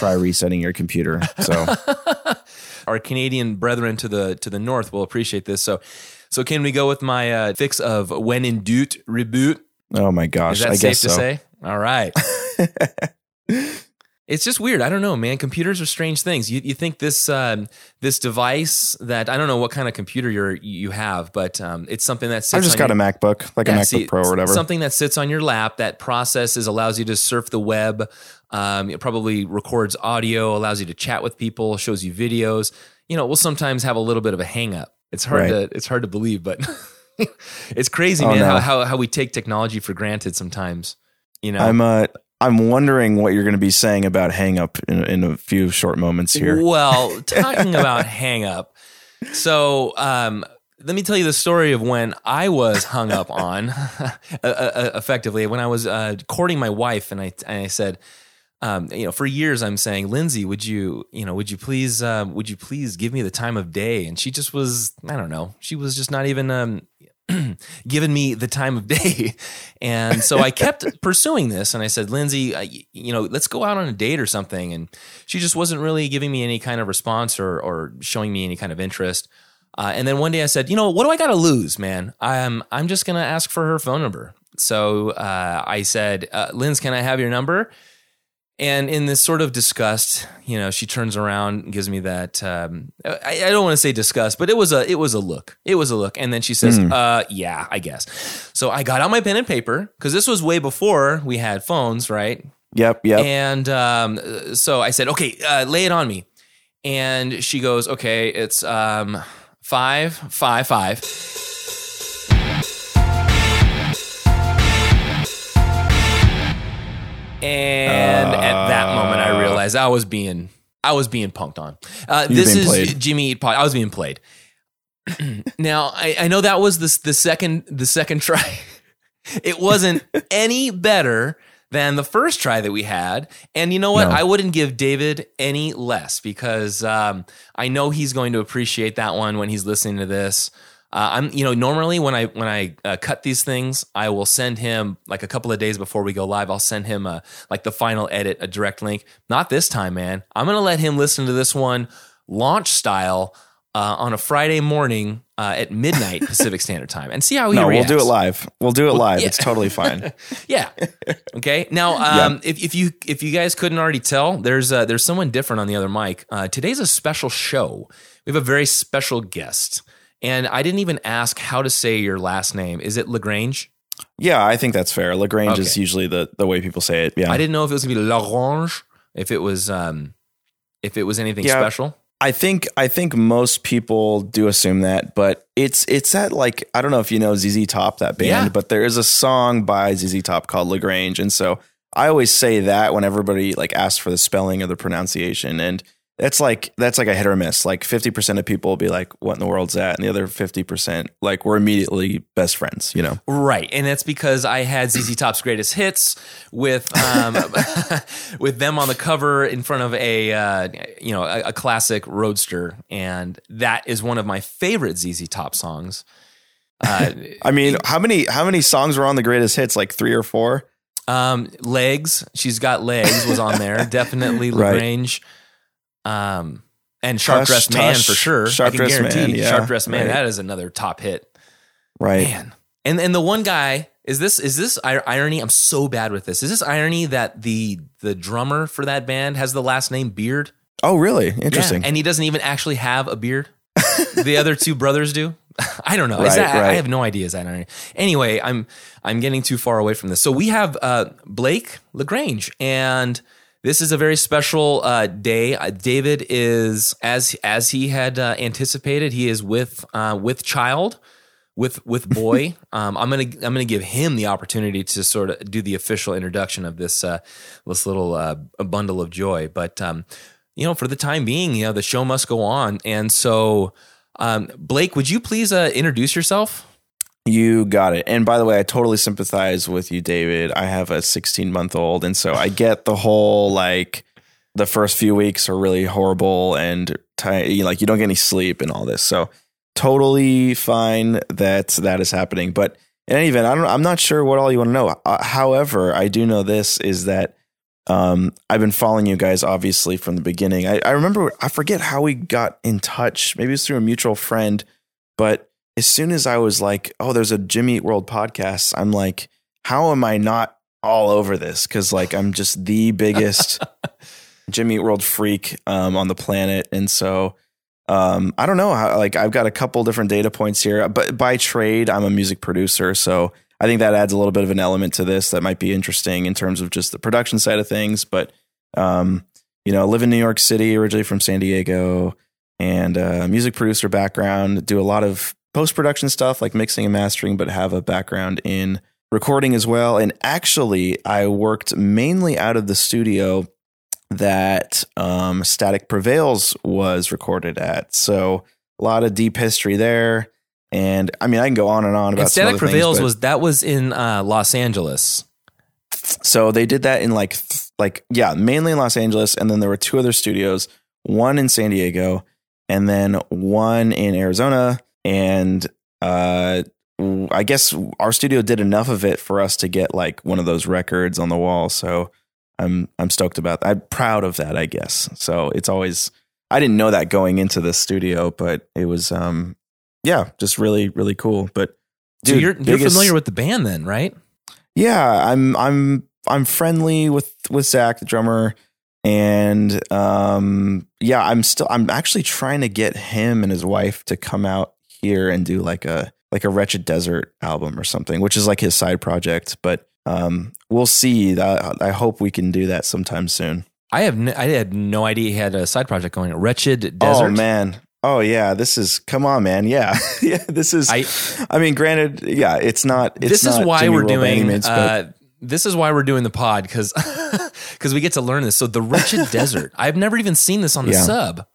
try resetting your computer. So Our Canadian brethren to the to the north will appreciate this. So, so can we go with my uh, fix of when in doute reboot? oh my gosh, Is that I safe guess to say? All right. it's just weird. I don't know, man. Computers are strange things. You, you think this um, this device that I don't know what kind of computer you're you have, but um, it's something that sits I've just got your, a MacBook, like a MacBook see, Pro or whatever. Something that sits on your lap that processes, allows you to surf the web. Um, it probably records audio, allows you to chat with people, shows you videos. You know, we'll sometimes have a little bit of a hang up. It's hard Right. to it's hard to believe, but it's crazy, Oh, man, no. how, how how we take technology for granted sometimes. You know, I'm uh, I'm wondering what you're going to be saying about hang up in, in a few short moments here. Well, talking about hang up. So, um, let me tell you the story of when I was hung up on, uh, uh, effectively, when I was uh, courting my wife, and I, and I said, um, you know, for years I'm saying, Lindsay, would you, you know, would you please, um, would you please give me the time of day? And she just was, I don't know, she was just not even um, giving me the time of day. And so I kept pursuing this. And I said, Lindsay, y- you know, let's go out on a date or something. And she just wasn't really giving me any kind of response or, or showing me any kind of interest. Uh, and then one day I said, you know, what do I got to lose, man? I'm, I'm just going to ask for her phone number. So uh, I said, uh, Linz, can I have your number? And in this sort of disgust, you know, she turns around and gives me that. Um, I, I don't want to say disgust, but it was a it was a look. It was a look, and then she says, "Uh, yeah, I guess." So I got out my pen and paper because this was way before we had phones, right? Yep, yep. And um, so I said, "Okay, uh, lay it on me." And she goes, "Okay, it's um, five, five, five." And at that moment, I realized I was being I was being punked on. Uh, this being is played. Jimmy Eat Pot. I was being played. now I, I know that was the the second the second try. it wasn't any better than the first try that we had. And you know what? No. I wouldn't give David any less because um, I know he's going to appreciate that one when he's listening to this. Uh, I'm, you know, normally when I when I uh, cut these things, I will send him like a couple of days before we go live. I'll send him a like the final edit, a direct link. Not this time, man. I'm gonna let him listen to this one launch style uh, on a Friday morning uh, at midnight Pacific Standard Time, and see how he reacts no, we'll do it live. We'll do it live. yeah. It's totally fine. Yeah. Okay. Now, um, if, if you if you guys couldn't already tell, there's uh, there's someone different on the other mic. Uh, today's a special show. We have a very special guest, and I didn't even ask how to say your last name. Is it Lagrange? yeah, I think that's fair. Lagrange is usually the, the way people say it. Yeah. I didn't know if it was gonna be Lagrange, if it was um, if it was anything Yeah. special. I think I think most people do assume that, but it's it's that like I don't know if you know ZZ Top that band, Yeah. but there is a song by ZZ Top called Lagrange, and so I always say that when everybody like asks for the spelling or the pronunciation, and that's like that's like a hit or miss. Like fifty percent of people will be like, "What in the world's that?" and the other fifty percent like we're immediately best friends. You know, Right, and that's because I had ZZ Top's greatest hits with um, with them on the cover in front of a uh, you know a, a classic Roadster, and that is one of my favorite ZZ Top songs. Uh, I mean, how many how many songs were on the greatest hits? Like three or four. um, legs, she's got legs was on there, definitely Right. Um, and Sharp Dressed Man for sure. Sharp Dressed Man, yeah, Sharp Dressed Man. right. That is another top hit. Right. Man. And and the one guy is this is this irony? I'm so bad with this. Is this irony that the the drummer for that band has the last name Beard? Oh, really? Interesting. Yeah, and he doesn't even actually have a beard. the other two brothers do. I don't know. Is Right, that, I have no idea. Is that irony? Anyway, I'm I'm getting too far away from this. So we have uh, Blake Lagrange, and this is a very special uh, day. Uh, David is as as he had uh, anticipated. He is with uh, with child with with boy. um, I'm gonna I'm gonna give him the opportunity to sort of do the official introduction of this uh, this little uh, bundle of joy. But um, you know, for the time being, you know, the show must go on. And so, um, Blake, would you please uh, introduce yourself? You got it. And by the way, I totally sympathize with you, David. I have a 16 month old. And so I get the whole like the first few weeks are really horrible and like you don't get any sleep and all this. So totally fine that that is happening. But in any event, I don't, I'm not sure what all you want to know. Uh, however, I do know this is that um, I've been following you guys obviously from the beginning. I, I remember I forget how we got in touch. Maybe it's through a mutual friend, but as soon as I was like, "Oh, there's a Jimmy Eat World podcast," I'm like, "How am I not all over this?" Because like I'm just the biggest Jimmy Eat World freak um, on the planet, and so um, I don't know how. Like I've got a couple different data points here, but by trade, I'm a music producer, so I think that adds a little bit of an element to this that might be interesting in terms of just the production side of things. But um, you know, I live in New York City, originally from San Diego, and uh, music producer background. Do a lot of post production stuff like mixing and mastering, but have a background in recording as well. And actually, I worked mainly out of the studio that um, Static Prevails was recorded at. So a lot of deep history there. And I mean, I can go on and on about And Static Prevails things, was that was in uh, Los Angeles. so they did that in like th- like yeah, mainly in Los Angeles, and then there were two other studios, one in San Diego, and then one in Arizona. And uh, I guess our studio did enough of it for us to get like one of those records on the wall. So I'm I'm stoked about that. I'm proud of that, I guess. So it's always I didn't know that going into the studio, but it was um yeah, just really really cool. But so you're you're familiar with the band then, right? yeah, I'm I'm I'm friendly with with Zach, the drummer, and um, yeah, I'm still I'm actually trying to get him and his wife to come out here and do like a like a Wretched Desert album or something, which is like his side project. But um, we'll see. That I hope we can do that sometime soon. I have no, I had no idea he had a side project going. Wretched Desert. Oh man. Oh yeah, this is come on, man. Yeah, yeah. This is. I- I, mean, granted, yeah, it's not. It's this is why Jimmy we're World doing. uh, this is why we're doing the pod because because we get to learn this. So the Wretched Desert. I've never even seen this on the Yeah. sub.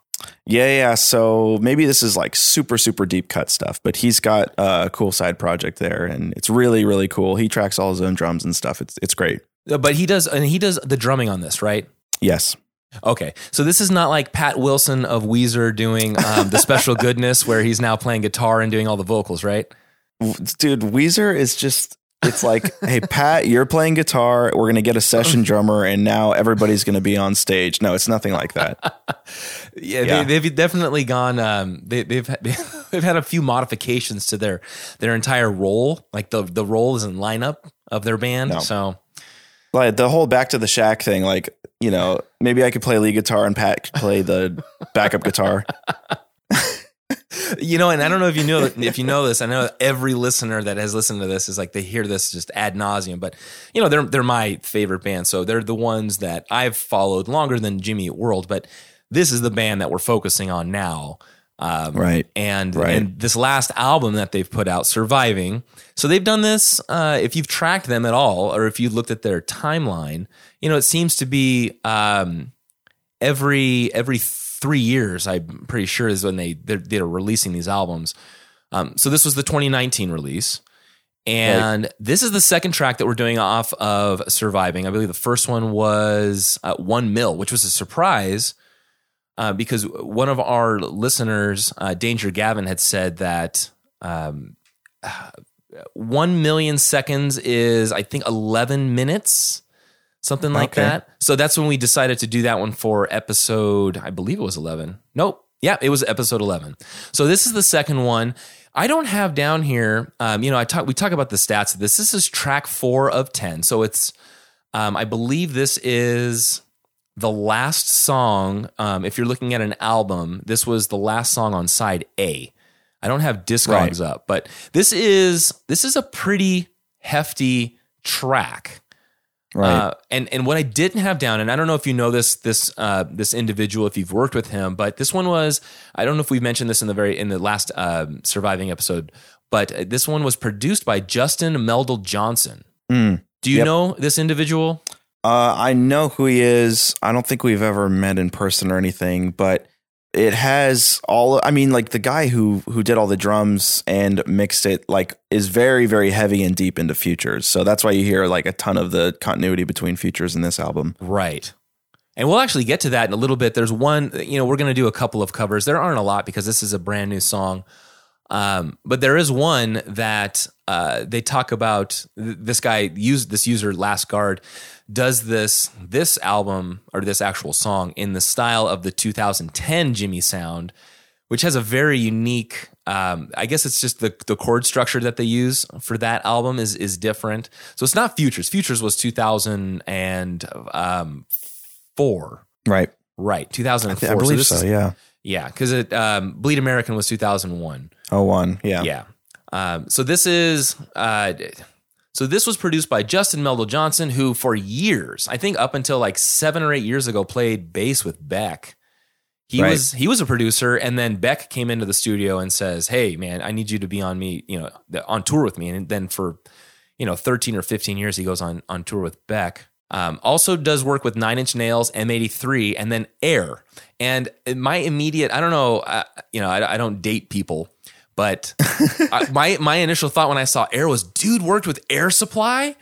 Yeah, yeah. So maybe this is like super, super deep cut stuff, but he's got a cool side project there, and it's really, really cool. He tracks all his own drums and stuff. It's it's great. Uh, But he does, and he does the drumming on this, right? Yes. Okay, so this is not like Pat Wilson of Weezer doing um, the special goodness, where he's now playing guitar and doing all the vocals, right? Dude, Weezer is just. It's like, hey, Pat, you're playing guitar. We're gonna get a session drummer, and now everybody's gonna be on stage. No, it's nothing like that. Yeah, Yeah. They, they've definitely gone. Um, they, they've had- they've had a few modifications to their their entire role. Like the the role isn't lineup of their band. No. So Like the whole back to the shack thing. Like, you know, maybe I could play lead guitar and Pat could play the backup guitar. You know, and I don't know if you know if you know this. I know every listener that has listened to this is like they hear this just ad nauseum. But you know, they're they're my favorite band, so they're the ones that I've followed longer than Jimmy World. But this is the band that we're focusing on now. Um, Right. and Right. and this last album that they've put out, Surviving. So they've done this. Uh, if you've tracked them at all, or if you looked at their timeline, you know it seems to be um, every every three years. I'm pretty sure is when they they're, they're releasing these albums. Um, so this was the 2019 release. And this is the second track that we're doing off of Surviving. I believe the first one was uh, One Mil, which was a surprise uh, because one of our listeners, uh, Danger Gavin, had said that um, uh, one million seconds is, I think, 11 minutes, something like Okay. that. So that's when we decided to do that one for episode, I believe it was 11. Nope. Yeah, it was episode 11. So this is the second one. I don't have down here, um, you know, I talk, we talk about the stats of this. This is track four of 10. So it's, um, I believe this is the last song. Um, if you're looking at an album, this was the last song on side A. I don't have Discogs up, but this is this is a pretty hefty track. Right. Uh, and and what I didn't have down, and I don't know if you know this this uh, this individual if you've worked with him, but this one was I don't know if we've mentioned this in the very in the last um, surviving episode, but uh, this one was produced by Justin Meldal Johnson. Mm. Do you Yep. know this individual? Uh, I know who he is. I don't think we've ever met in person or anything, but it has all. I mean, like the guy who who did all the drums and mixed it, like, is very very heavy and deep into futures. So that's why you hear like a ton of the continuity between futures in this album. Right. And we'll actually get to that in a little bit. There's one, you know, we're going to do a couple of covers. There aren't a lot because this is a brand new song. Um, but there is one that uh, they talk about. th- This guy used this user last guard does this this album or this actual song in the style of the 2010 Jimmy sound, which has a very unique. Um, I guess it's just the the chord structure that they use for that album is is different. So it's not Futures. Futures was 2004. Um, Right. right, 2004. I believe this so. is- yeah. yeah, because it um, Bleed American was 2001. Oh, one. Yeah. Yeah. Um, so this is uh, so this was produced by Justin Meldal Johnson, who for years, I think up until like seven or eight years ago, played bass with Beck. He Right. was he was a producer, and then Beck came into the studio and says, "Hey, man, I need you to be on me, you know, on tour with me." And then for you know, thirteen or fifteen years, he goes on on tour with Beck. Um, also does work with Nine Inch Nails, M83, and then Air. And my immediate, I don't know, uh, you know, I, I don't date people, but I, my my initial thought when I saw Air was, dude worked with Air Supply,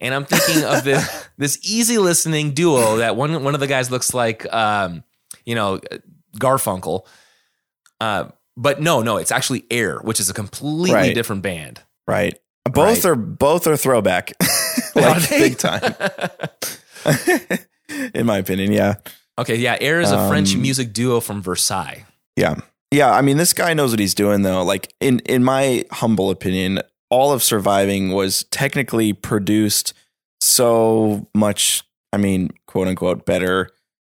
and I'm thinking of this this easy listening duo that one one of the guys looks like, um, you know, Garfunkel. Uh, but no, no, it's actually Air, which is a completely Right. different band. Right. Both Right. are both are throwback, like big time. In my opinion, yeah, Okay, yeah, Air is a French Um, music duo from Versailles. yeah, yeah. I mean, this guy knows what he's doing, though. Like in in my humble opinion, all of Surviving was technically produced so much. I mean, quote unquote, better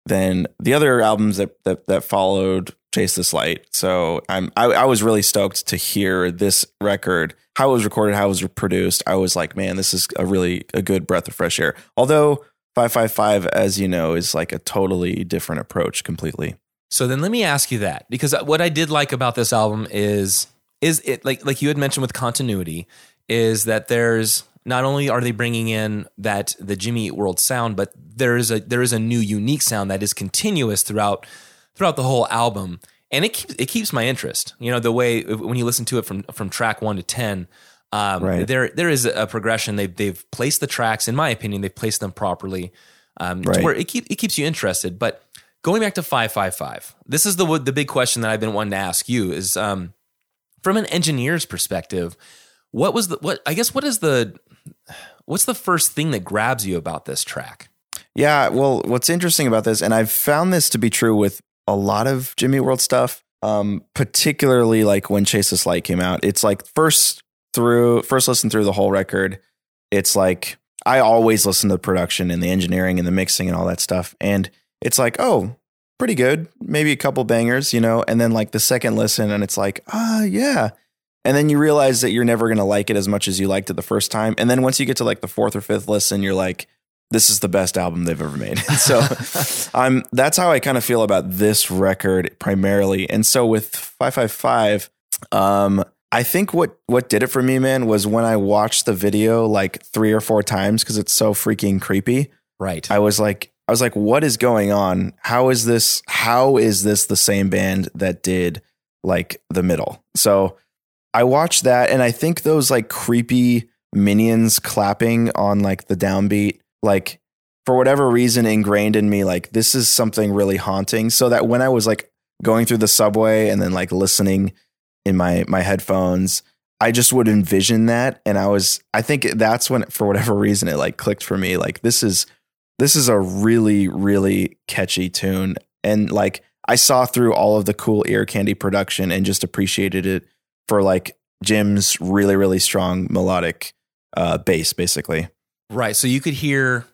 than the other albums that that, that followed Chase This Light. So I'm I, I was really stoked to hear this record, how it was recorded, how it was produced. I was like, man, this is a really a good breath of fresh air. Although 555, as you know, is like a totally different approach completely. So then let me ask you that because what I did like about this album is is it like like you had mentioned with continuity is that there's not only are they bringing in that the Jimmy Eat World sound, but there is a there is a new unique sound that is continuous throughout throughout the whole album, and it keeps it keeps my interest. You know the way when you listen to it from from track one to ten, um, Right. there there is a progression. They've they've placed the tracks, in my opinion, they've placed them properly, um, to Right. where it keep it keeps you interested. But going back to five five five, this is the the big question that I've been wanting to ask you is um, from an engineer's perspective, what was the what I guess what is the what's the first thing that grabs you about this track? Yeah, well, what's interesting about this, and I've found this to be true with a lot of Jimmy World stuff, um, particularly like when Chase This Light came out. It's like first through first listen through the whole record, it's like I always listen to the production and the engineering and the mixing and all that stuff, and it's like, oh, pretty good, maybe a couple bangers, you know, and then like the second listen, and it's like, ah, yeah. And then you realize that you're never going to like it as much as you liked it the first time. And then once you get to like the fourth or fifth listen, you're like, this is the best album they've ever made. so I'm um, that's how I kind of feel about this record primarily. And so with 555, um, I think what what did it for me, man, was when I watched the video like three or four times because it's so freaking creepy. Right. I was like, I was like, what is going on? How is this? How is this the same band that did like the middle? So I watched that, and I think those like creepy minions clapping on like the downbeat, like for whatever reason, ingrained in me, like this is something really haunting. So that when I was like going through the subway and then like listening in my my headphones. I just would envision that, and I was. I think that's when, for whatever reason, it like clicked for me. Like this is this is a really really catchy tune and like i saw through all of the cool ear candy production and just appreciated it for like jim's really really strong melodic uh bass basically Right. So you could hear,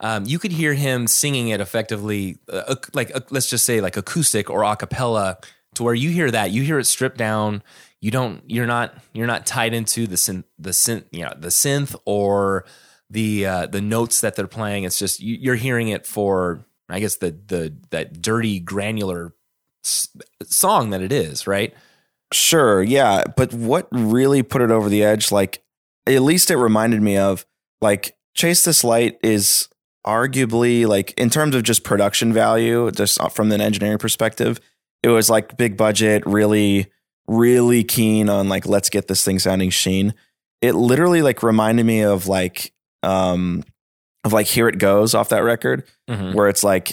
um, you could hear him singing it effectively, uh, like uh, let's just say like acoustic or a cappella, to where you hear that, you hear it stripped down. You don't, you're not, you're not tied into the synth, the synth, you know, the synth or the uh, the notes that they're playing. It's just you, you're hearing it for, I guess the the that dirty granular song that it is, right? Sure, yeah. But what really put it over the edge, like, at least it reminded me of, like, Chase This Light is arguably, like, in terms of just production value, just from an engineering perspective, it was like big budget, really, really keen on, like, let's get this thing sounding sheen. It literally, like, reminded me of, like, um, of like Here It Goes off that record Mhm. where it's like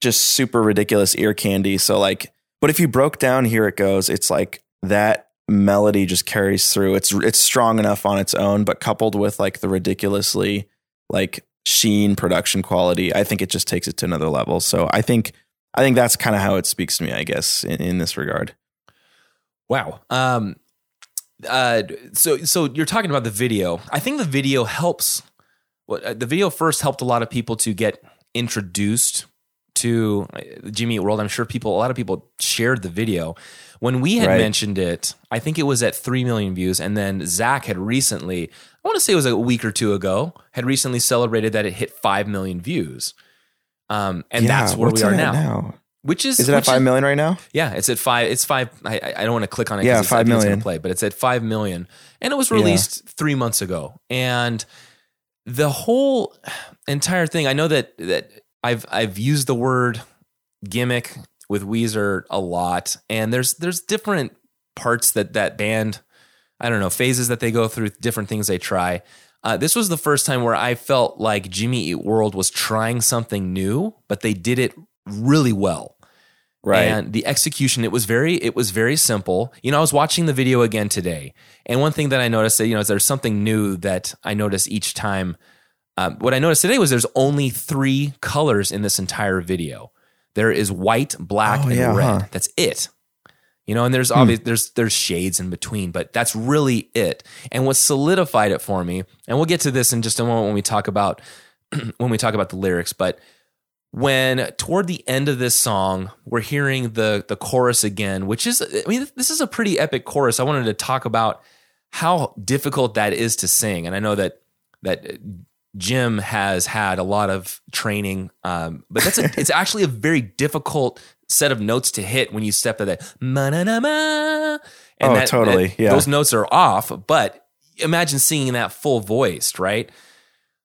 just super ridiculous ear candy. So like, but if you broke down Here It Goes, it's like that melody just carries through. It's it's strong enough on its own, but coupled with like the ridiculously like sheen production quality. I think it just takes it to another level. So I think I think that's kind of how it speaks to me, I guess, in, in this regard. Wow. Um, uh, so so you're talking about the video. I think the video helps. Uh, the video first helped a lot of people to get introduced to uh, Jimmy Eat World. I'm sure people, a lot of people shared the video. When we had Right. mentioned it, I think it was at three million views, and then Zach had recently, I want to say it was a week or two ago, had recently celebrated that it hit five million views. Um, and Yeah, that's where we are at now. Which is Is it at five million right now? yeah, it's at five. It's five. I, I don't want to click on it. Yeah, five it's gonna play, but it's at five million, and it was released three months ago. And the whole entire thing. I know that that I've I've used the word gimmick with Weezer a lot, and there's there's different parts that that band. I don't know phases that they go through, different things they try. Uh, this was the first time where I felt like Jimmy Eat World was trying something new, but they did it really well Right. and the execution it was very it was very simple you know i was watching the video again today and one thing that i noticed that you know is there's something new that i notice each time um, what i noticed today was there's only three colors in this entire video there is white black Oh, and yeah, red huh. Hmm. that's it you know and there's obvious there's there's shades in between but that's really it and what solidified it for me and we'll get to this in just a moment when we talk about when we talk about the lyrics but when toward the end of this song we're hearing the the chorus again which is i mean this is a pretty epic chorus i wanted to talk about how difficult that is to sing and i know that that jim has had a lot of training um, but that's a, it's actually a very difficult set of notes to hit when you step to that ma-na-na-ma. and Oh, that- totally, that- yeah. those notes are off but imagine singing that full voiced right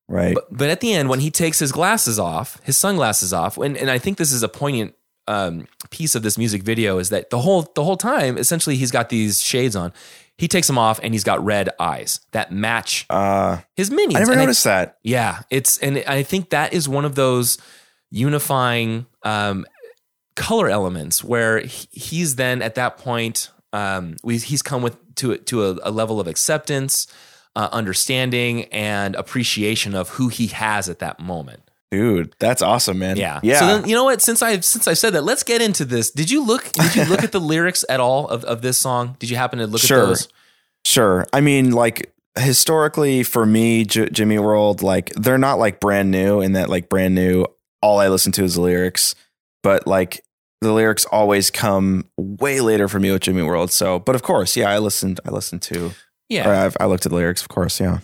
right. but, but at the end, when he takes his glasses off, his sunglasses off, and, and I think this is a poignant um, piece of this music video is that the whole the whole time, essentially, he's got these shades on. He takes them off, and he's got red eyes that match uh, his minions. I never And noticed that. yeah, it's and I think that is one of those unifying um, color elements where he's then at that point um, we, he's come with to to a, a level of acceptance, uh, understanding, and appreciation of who he has at that moment. Dude, that's awesome, man. Yeah, Yeah. So then you know what? Since I since I said that, let's get into this. Did you look? Did you look at the lyrics at all of, of this song? Did you happen to look Sure. at those? Sure. I mean, like historically for me, J- Jimmy World, like they're not like brand new in that like brand new. All I listen to is the lyrics, but like the lyrics always come way later for me with Jimmy World. So, but of course, yeah, I listened. I listened to. Yeah, I've, I looked at the lyrics, of course. Yeah.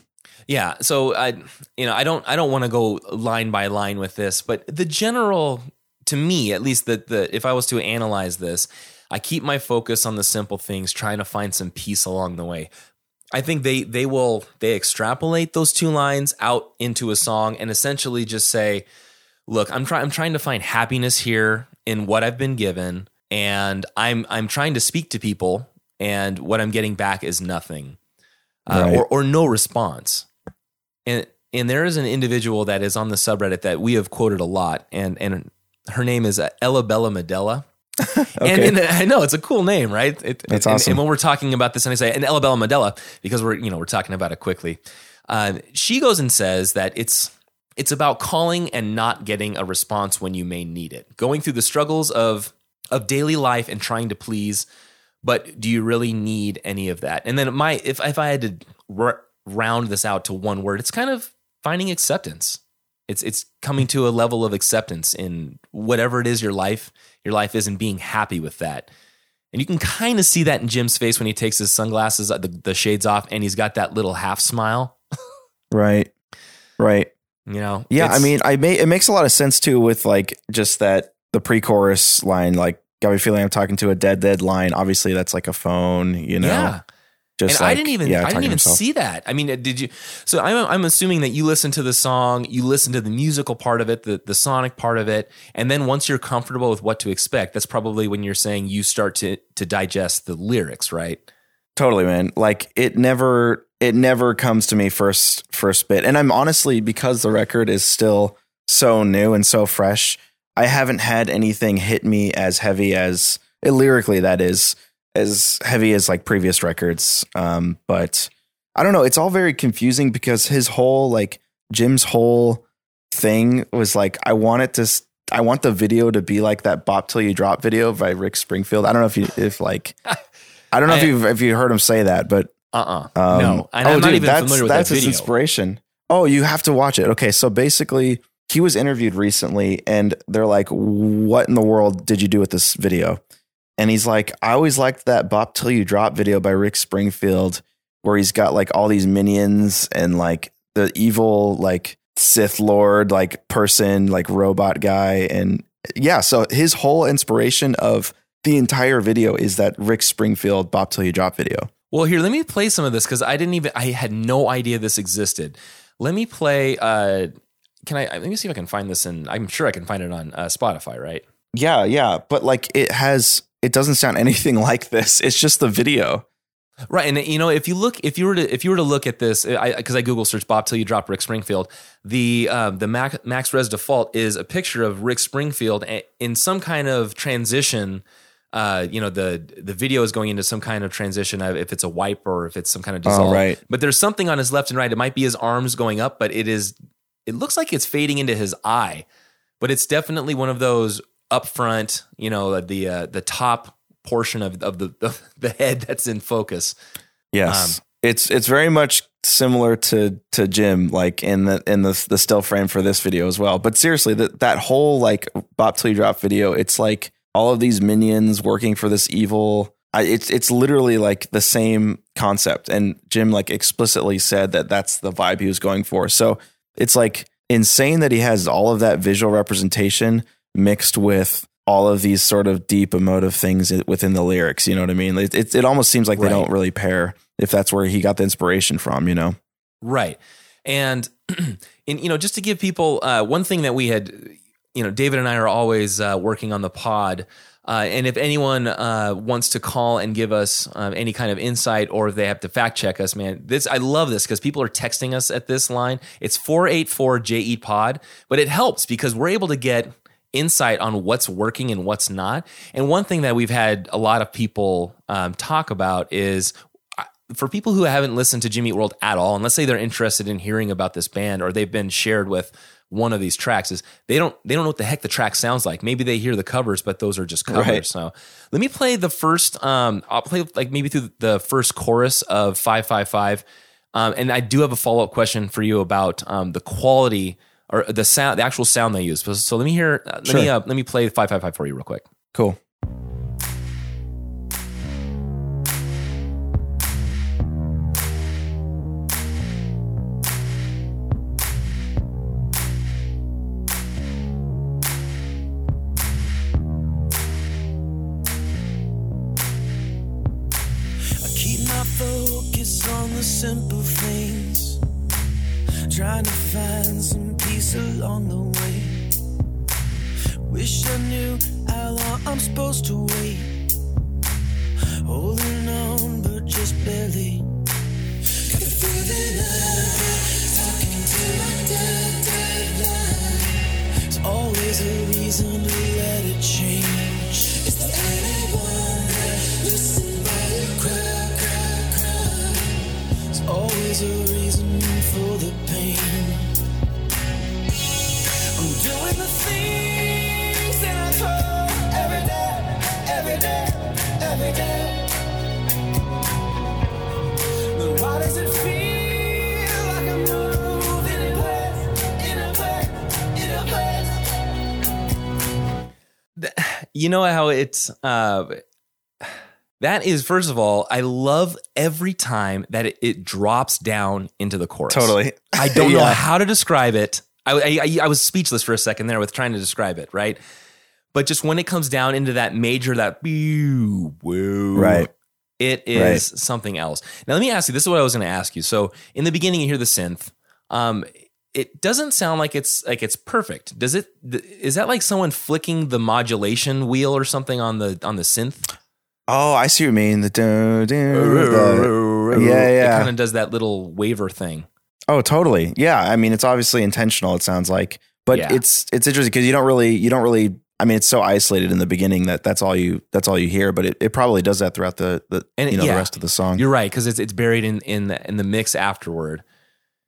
Yeah, so I you know, I don't I don't want to go line by line with this, but the general to me, at least that the if I was to analyze this, I keep my focus on the simple things, trying to find some peace along the way. I think they they will they extrapolate those two lines out into a song and essentially just say, look, I'm trying I'm trying to find happiness here in what I've been given and I'm I'm trying to speak to people and what I'm getting back is nothing. Uh, Right. or or no response. And and there is an individual that is on the subreddit that we have quoted a lot and and her name is uh, Ella Bella Medella. And, and I know it's a cool name, right? It, That's and, awesome. And when we're talking about this, and I say, and Ella Bella Medella, because we're you know we're talking about it quickly. Uh, she goes and says that it's it's about calling and not getting a response when you may need it. Going through the struggles of of daily life and trying to please, but do you really need any of that? And then my if if I had to r- round this out to one word, it's kind of finding acceptance. It's it's coming to a level of acceptance in whatever it is your life your life is and being happy with that. And you can kind of see that in Jim's face when he takes his sunglasses, uh, the, the shades off, and he's got that little half smile. Right. Right. You know, Yeah, I mean, I may, it makes a lot of sense too with like just that the pre-chorus line, like got me feeling I'm talking to a dead, dead line. Obviously, that's like a phone, you know. yeah. Just and like, I didn't even yeah, I didn't even see that. I mean, uh, did you? So I'm I'm assuming that you listen to the song, you listen to the musical part of it, the the sonic part of it, and then once you're comfortable with what to expect, that's probably when you're saying you start to to digest the lyrics, right? Totally, man. Like it never, it never comes to me first, first bit. And I'm honestly because the record is still so new and so fresh. I haven't had anything hit me as heavy as eh, lyrically. That is as heavy as like previous records. Um, but I don't know. It's all very confusing because his whole like Jim's whole thing was like I want it to I want the video to be like that "Bop Till You Drop" video by Rick Springfield. I don't know if you if like I don't know if I- you if you heard him say that, but Uh uh um, no. And oh, I'm not dude, even that's, familiar with that's that his inspiration. Oh, you have to watch it. Okay, so basically, he was interviewed recently, and they're like, "What in the world did you do with this video?" And he's like, "I always liked that "Bop Till You Drop" video by Rick Springfield, where he's got like all these minions and like the evil like Sith Lord like person like robot guy, and yeah, so his whole inspiration of the entire video is that Rick Springfield "Bop Till You Drop" video. Well, here, let me play some of this because I didn't even, I had no idea this existed. Let me play, uh, can I, let me see if I can find this in, I'm sure I can find it on uh, Spotify, right? Yeah, yeah, but like it has it doesn't sound anything like this. It's just the video. Right, and you know, if you look, if you were to, if you were to look at this, I because I, Google search Bop till you drop Rick Springfield, the um, the Max, Max Res default is a picture of Rick Springfield in some kind of transition. Uh, you know, the the video is going into some kind of transition. If it's a wipe or if it's some kind of dissolve, right. But there's something on his left and right. It might be his arms going up, but it is. It looks like it's fading into his eye, but it's definitely one of those up front. You know, the uh, the top portion of of the of the head that's in focus. Yes. it's it's very much similar to to Jim, like in the in the the still frame for this video as well. But seriously, that that whole like Bop Till You Drop video, it's like all of these minions working for this evil. I, it's it's literally like the same concept, and Jim like explicitly said that that's the vibe he was going for. So it's like insane that he has all of that visual representation mixed with all of these sort of deep emotive things within the lyrics. You know what I mean? It it, it almost seems like Right. they don't really pair if that's where he got the inspiration from. You know? Right. And, and you know, just to give people uh, one thing that we had, you know, David and I are always uh, working on the pod. Uh, and if anyone uh, wants to call and give us um, any kind of insight, or if they have to fact check us, man, this I love this because people are texting us at this line. It's four eight four JE Pod, but it helps because we're able to get insight on what's working and what's not. And one thing that we've had a lot of people um, talk about is uh, for people who haven't listened to Jimmy World at all, and let's say they're interested in hearing about this band or they've been shared with one of these tracks, is they don't they don't know what the heck the track sounds like. Maybe they hear the covers, but those are just covers. Right. So let me play the first. Um, I'll play like maybe through the first chorus of Five Five Five. Um, and I do have a follow up question for you about um, the quality or the sound, the actual sound they use. So, so let me hear. Uh, let me Sure. uh, let me play Five Five Five for you real quick. Cool. It's uh that is first of all i love every time that it, it drops down into the chorus. Totally. i don't know how to describe it. I, I I- was speechless for a second there with trying to describe it right? But just when it comes down into that major that woo, Right. it is something else. Now let me ask you this is what i was going to ask you. So in the beginning you hear the synth. Um it doesn't sound like it's like it's perfect. Does it? Is that like someone flicking the modulation wheel or something on the on the synth? Oh, I see what you mean. The, the yeah, It yeah. kind of does that little waver thing. Oh, totally. Yeah. I mean, it's obviously intentional. It sounds like, but Yeah. it's it's interesting because you don't really you don't really. I mean, it's so isolated in the beginning that that's all you that's all you hear. But it, it probably does that throughout the the And you know yeah. the rest of the song. You're right because it's it's buried in in the in the mix afterward.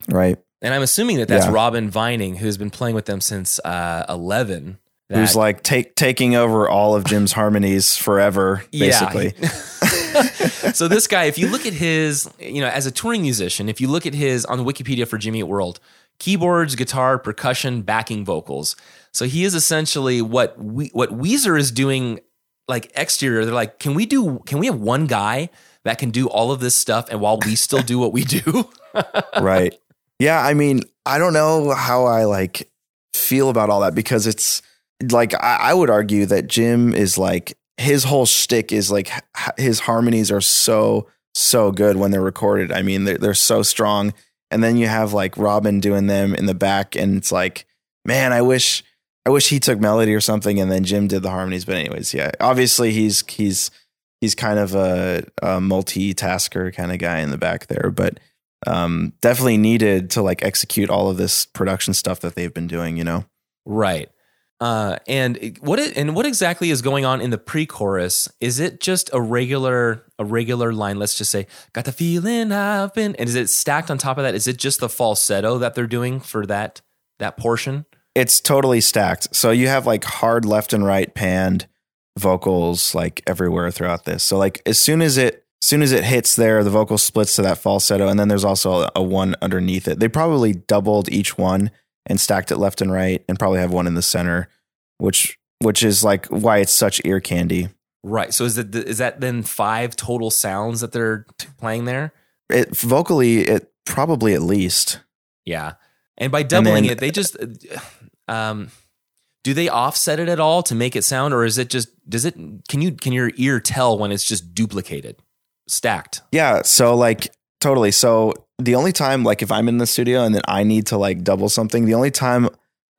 right. And I'm assuming that that's Yeah. Robin Vining, who's been playing with them since uh, 11. Who's like take taking over all of Jim's harmonies forever, basically. Yeah. so this guy, if you look at his, you know, as a touring musician, if you look at his on Wikipedia for Jimmy Eat World, keyboards, guitar, percussion, backing vocals. So he is essentially what we what Weezer is doing, like exterior. They're like, can we do? Can we have one guy that can do all of this stuff, and while we still do what we do? right. Yeah, I mean, I don't know how I like feel about all that because it's like I, I would argue that Jim is like his whole shtick is like his harmonies are so so good when they're recorded. I mean, they're they're so strong, and then you have like Robin doing them in the back, and it's like, man, I wish I wish he took melody or something, and then Jim did the harmonies. But anyways, yeah, obviously he's he's he's kind of a, a multitasker kind of guy in the back there, but um, definitely needed to like execute all of this production stuff that they've been doing. You know, Right. Uh, and what it, and what exactly is going on in the pre-chorus? Is it just a regular a regular line? Let's just say, "Got the feeling I've been," and is it stacked on top of that? Is it just the falsetto that they're doing for that that portion? it's totally stacked. So you have like hard left and right panned vocals like everywhere throughout this. So like as soon as it soon as it hits there, the vocal splits to that falsetto, and then there's also a, a one underneath it. They probably doubled each one and stacked it left and right, and probably have one in the center, which which is like why it's such ear candy. Right. So is it is that then five total sounds that they're t- playing there? It vocally, it probably at least. Yeah. And by doubling then- it, they just um do they offset it at all to make it sound or is it just does it can you can your ear tell when it's just duplicated, stacked? Yeah. So like totally. So the only time like if I'm in the studio and then I need to like double something, the only time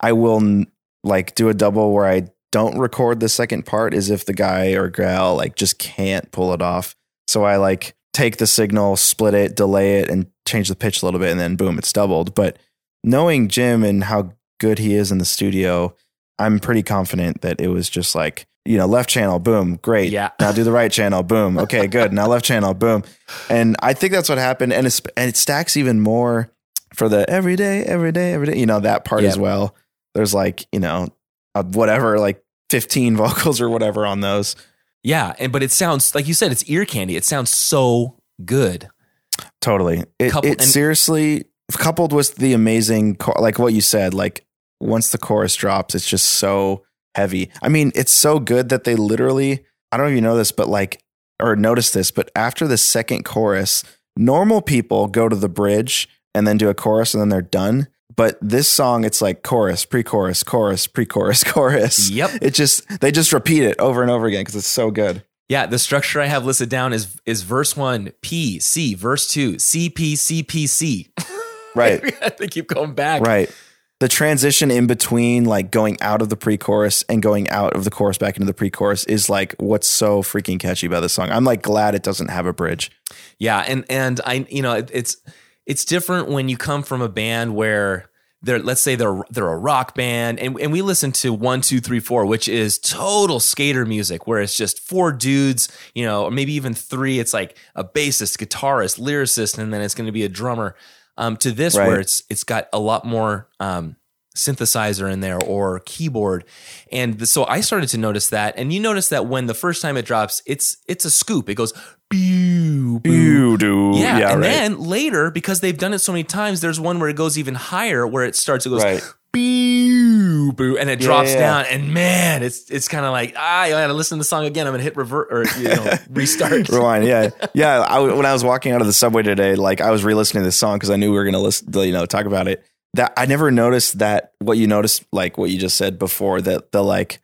I will like do a double where I don't record the second part is if the guy or gal like just can't pull it off. So I like take the signal, split it, delay it, and change the pitch a little bit, and then boom, it's doubled. But knowing Jim and how good he is in the studio, I'm pretty confident that it was just like, you know, left channel, boom, great. Yeah. Now do the right channel, boom. Okay, good. Now left channel, boom. And I think that's what happened. And, it's, and it stacks even more for the every day, every day, every day, you know, that part as well. There's like, you know, whatever, like 15 vocals or whatever on those. Yeah, and but it sounds like you said it's ear candy. It sounds so good. Totally. It, it and- seriously, coupled with the amazing, like what you said, like once the chorus drops, it's just so heavy. I mean, it's so good that they literally, I don't even know this, but like, or notice this, but after the second chorus, normal people go to the bridge and then do a chorus and then they're done. But this song, it's like chorus, pre chorus, chorus, pre chorus, chorus. Yep. It just, they just repeat it over and over again because it's so good. Yeah, the structure I have listed down is is verse one P C, verse two C P C P C. Right. they keep going back. Right. The transition in between like going out of the pre-chorus and going out of the chorus back into the pre-chorus is like what's so freaking catchy about this song. I'm like glad it doesn't have a bridge. Yeah, and and I you know it, it's it's different when you come from a band where they're let's say they're they're a rock band and, and we listen to one two three four which is total skater music where it's just four dudes you know or maybe even three it's like a bassist guitarist lyricist and then it's going to be a drummer um, to this Right. where it's it's got a lot more um, synthesizer in there or keyboard and th- so i started to notice that and you notice that when the first time it drops it's it's a scoop it goes do. Yeah, and then later, because they've done it so many times, there's one where it goes even higher, where it starts. It goes Right. Boo boo, and it drops yeah, down. And man, it's it's kind of like ah, I gotta listen to the song again. I'm gonna hit revert or you know restart. Rewind, yeah, yeah. I, when I was walking out of the subway today, like I was re-listening to this song because I knew we were to listen, you know, talk about it. That I never noticed that what you noticed, like what you just said before, that the like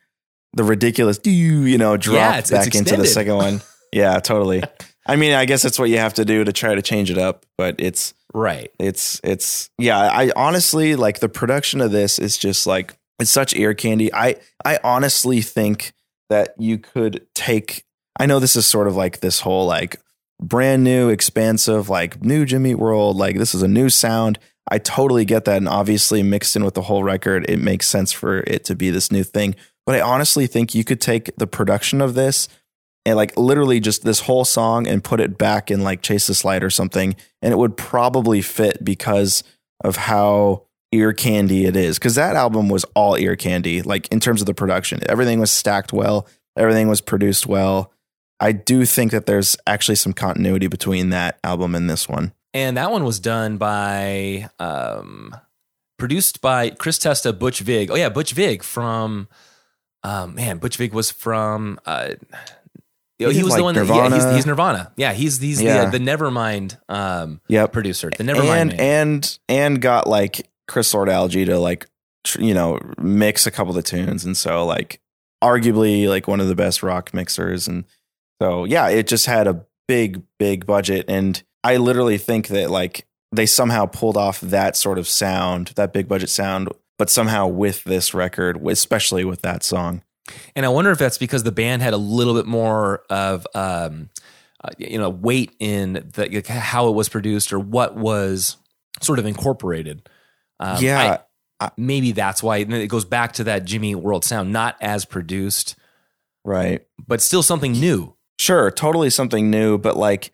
the ridiculous, do you, you know, drop Yeah, it's- it's back into the second one. Yeah, totally. I mean, I guess that's what you have to do to try to change it up, but it's right. it's it's yeah i honestly like the production of this is just like it's such ear candy. I i honestly think that you could take i know this is sort of like this whole like brand new expansive like new jimmy world like this is a new sound. I totally get that and obviously mixed in with the whole record it makes sense for it to be this new thing. But i honestly think you could take the production of this and like literally just this whole song and put it back in like Chase This Light or something, and it would probably fit because of how ear candy it is because that album was all ear candy like in terms of the production. Everything was stacked well everything was produced well. I do think that there's actually some continuity between that album and this one. And that one was done by, um, produced by Chris Testa, Butch Vig. Oh yeah, Butch Vig from, um, man, Butch Vig was from, uh, he, He was like, the one that, yeah, he's, Nirvana. he's Nirvana. Yeah, he's, he's Yeah. the, the Nevermind, um, yep producer, the Nevermind and man. and and got like Chris Lord-Alge to like tr- you know mix a couple of the tunes and so like arguably like one of the best rock mixers and so yeah it just had a big big budget and i literally think that like they somehow pulled off that sort of sound that big budget sound but somehow with this record especially with that song And I wonder if that's because the band had a little bit more of, um, uh, you know, weight in the, like, how it was produced or what was sort of incorporated. Um, yeah I- maybe that's why it goes back to that Jimmy World sound, not as produced, right but still something new. Sure, totally something new, but like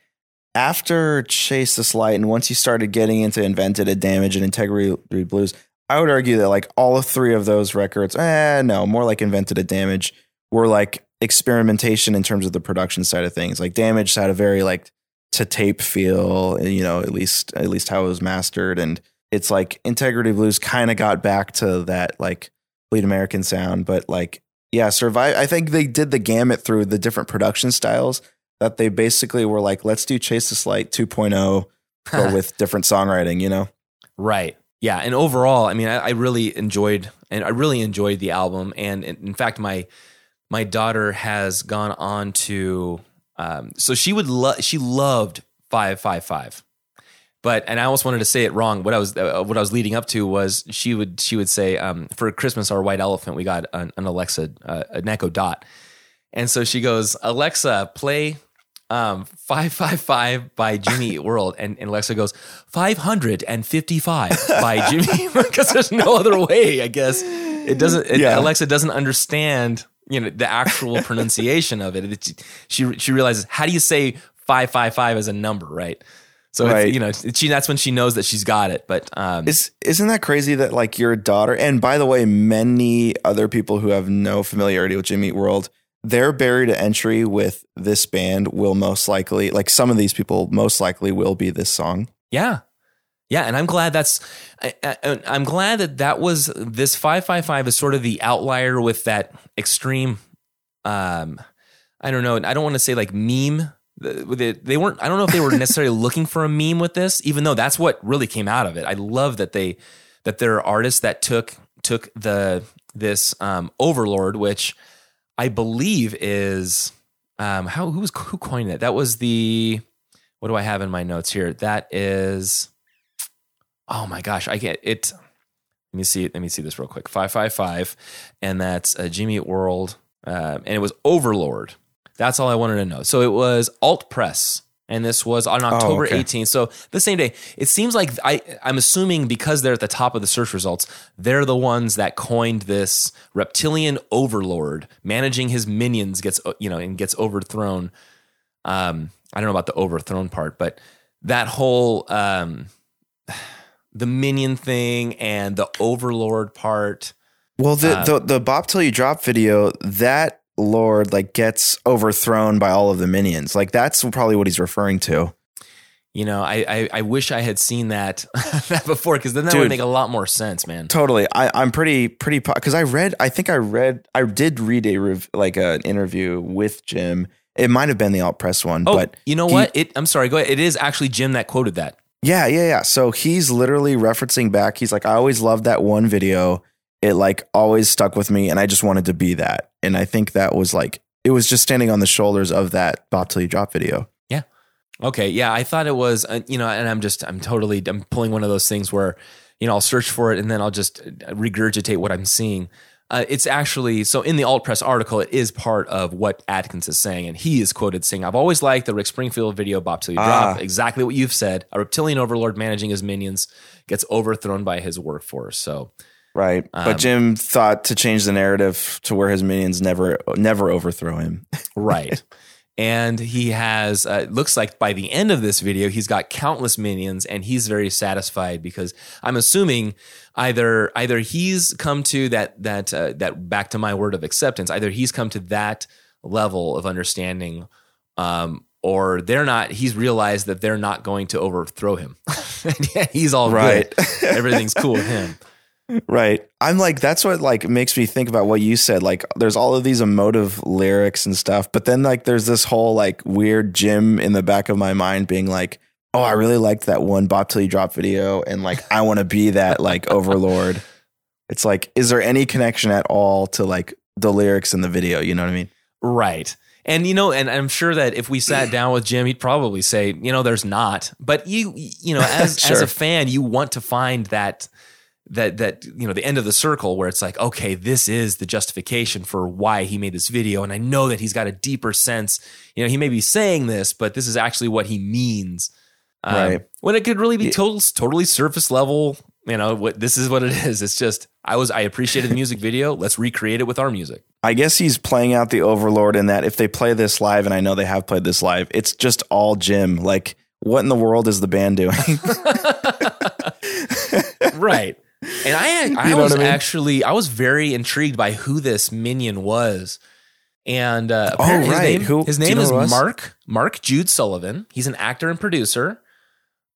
after Chase This Light and once you started getting into Invented a Damage and Integrity Blues, I would argue that like all three of those records, eh, no, more like Invented a Damage, were like experimentation in terms of the production side of things. Like Damage had a very like to tape feel, you know, at least at least how it was mastered. And it's like Integrity Blues kind of got back to that like Bleed American sound, but like yeah, survive. I think they did the gamut through the different production styles that they basically were like, let's do Chase the Light 2.0, but with different songwriting, you know? Right. Yeah. And overall, I mean, I, I really enjoyed and I really enjoyed the album. And in fact, my my daughter has gone on to um, so she would love she loved five five five. But and I almost wanted to say it wrong. What I was uh, what I was leading up to was she would she would say um, for Christmas our white elephant we got an, an Alexa uh, an Echo Dot, and so she goes Alexa play um 555 by Jimmy Eat World and, and Alexa goes 555 by Jimmy because there's no other way I guess it doesn't it, Yeah. Alexa doesn't understand you know the actual pronunciation of it It's- she she realizes how do you say 555 as a number right so Right. it's, you know she that's when she knows that she's got it but um Is, isn't that crazy that like your daughter, and by the way, many other people who have no familiarity with Jimmy Eat World, their barrier to entry with this band will most likely, like some of these people most likely will be this song. Yeah. Yeah, and I'm glad that's I, I'm glad that that was this 555 is sort of the outlier with that extreme um I don't know, I don't want to say like meme The- they, they weren't I don't know if they were necessarily looking for a meme with this even though that's what really came out of it. I love that they that there are artists that took took the this um overlord which I believe is um how who was who coined it? That was the what do I have in my notes here? That is, oh my gosh, I get it. Let me see. Let me see this real quick. Five five five, and that's uh, Jimmy World, um, and it was Overlord. That's all I wanted to know. So it was Alt Press, and this was on October okay. 18th. So the same day. It seems like I, I'm assuming because they're at the top of the search results, they're the ones that coined this reptilian overlord, managing his minions gets you know and gets overthrown um i don't know about the overthrown part but that whole um the minion thing and the overlord part Well, the, Uh, the the Bop Till You Drop video, that Lord like gets overthrown by all of the minions. Like that's probably what he's referring to. you know i i, I wish i had seen that that before because then that would make a lot more sense man Totally. I, I'm pretty pretty because I read. I think I read. I did read a rev, like an interview with Jim. It might have been the alt press one, oh but you know he- what it i'm sorry go ahead it is actually jim that quoted that yeah, yeah, yeah. So he's literally referencing back. He's like, I always loved that one video. It like always stuck with me, and I just wanted to be that. And I think that was like it was just standing on the shoulders of that Bop Till You Drop video. Yeah. Okay, yeah, I thought it was, uh, you know, and I'm just, I'm totally, I'm pulling one of those things where, you know, I'll search for it and then I'll just uh, regurgitate what I'm seeing. Uh, it's actually so in the alt press article, it is part of what Adkins is saying, and he is quoted saying, "I've always liked the Rick Springfield video, Bop Till You Drop. Ah. Exactly what you've said. A reptilian overlord managing his minions gets overthrown by his workforce. So Right. Um, but Jim thought to change the narrative to where his minions never never overthrow him. right, and he has uh, looks like by the end of this video he's got countless minions and he's very satisfied because i'm assuming either either he's come to that that uh, that back to my word of acceptance either he's come to that level of understanding um, or they're not he's realized that they're not going to overthrow him he's all Right. good everything's cool with him Right. I'm like, that's what like makes me think about what you said. Like, there's all of these emotive lyrics and stuff, but then like there's this whole like weird Jim in the back of my mind being like, oh, I really liked that one Bop Till You Drop video, and like I want to be that like overlord. It's like, is there any connection at all to like the lyrics in the video? You know what I mean? Right. And you know, and I'm sure that if we sat down with Jim, he'd probably say, you know, there's not. But you, you know, as as a fan, you want to find that that that you know the end of the circle where it's like, okay, this is the justification for why he made this video, and I know that he's got a deeper sense. You know, he may be saying this, but this is actually what he means. Um, Right. When it could really be total, totally surface level. You know, what this is what it is. It's just I was I appreciated the music video. Let's recreate it with our music. I guess he's playing out the overlord in that if they play this live, and I know they have played this live, it's just all Jim. Like, what in the world is the band doing? right. And I, I You know was I mean? actually, I was very intrigued by who this minion was. And uh, Oh, right. his name, Who- his name is? Mark Mark Jude Sullivan. He's an actor and producer.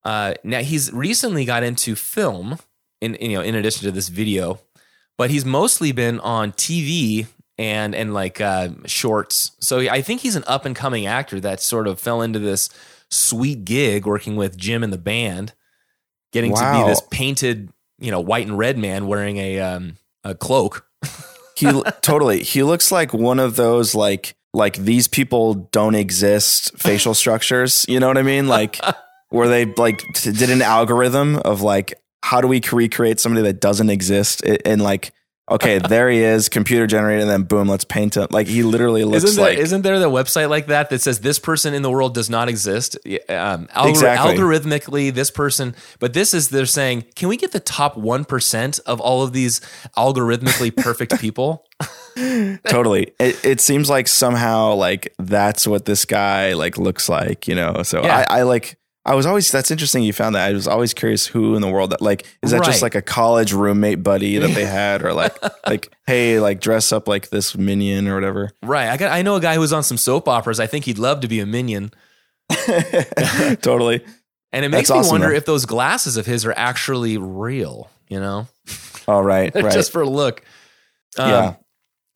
Uh, now he's recently got into film, in you know, in addition to this video, but he's mostly been on TV and and like uh, shorts. So I think he's an up and coming actor that sort of fell into this sweet gig working with Jim and the band, getting to be this painted, you know, white and red man wearing a um, a cloak. he totally. He looks like one of those like like these people don't exist facial structures. You know what i mean? Like where they like did an algorithm of like how do we recreate somebody that doesn't exist and like okay there he is computer generated and then boom let's paint him like he literally looks Isn't there, like isn't there the website like that that says this person in the world does not exist? Um, algor- Exactly. Algorithmically, this person, but this is they're saying, can we get the top one percent of all of these algorithmically perfect people? totally it, it seems like somehow like that's what this guy like looks like you know so Yeah. I, I like i was always that's interesting you found that i was always curious who in the world that like is that Right. just like a college roommate buddy that they had or like like hey like dress up like this minion or whatever Right. I got. I know a guy who was on some soap operas. I think he'd love to be a minion, totally and it makes That's me awesome, wonder though. if those glasses of his are actually real. You know, all right right just for a look. Um, yeah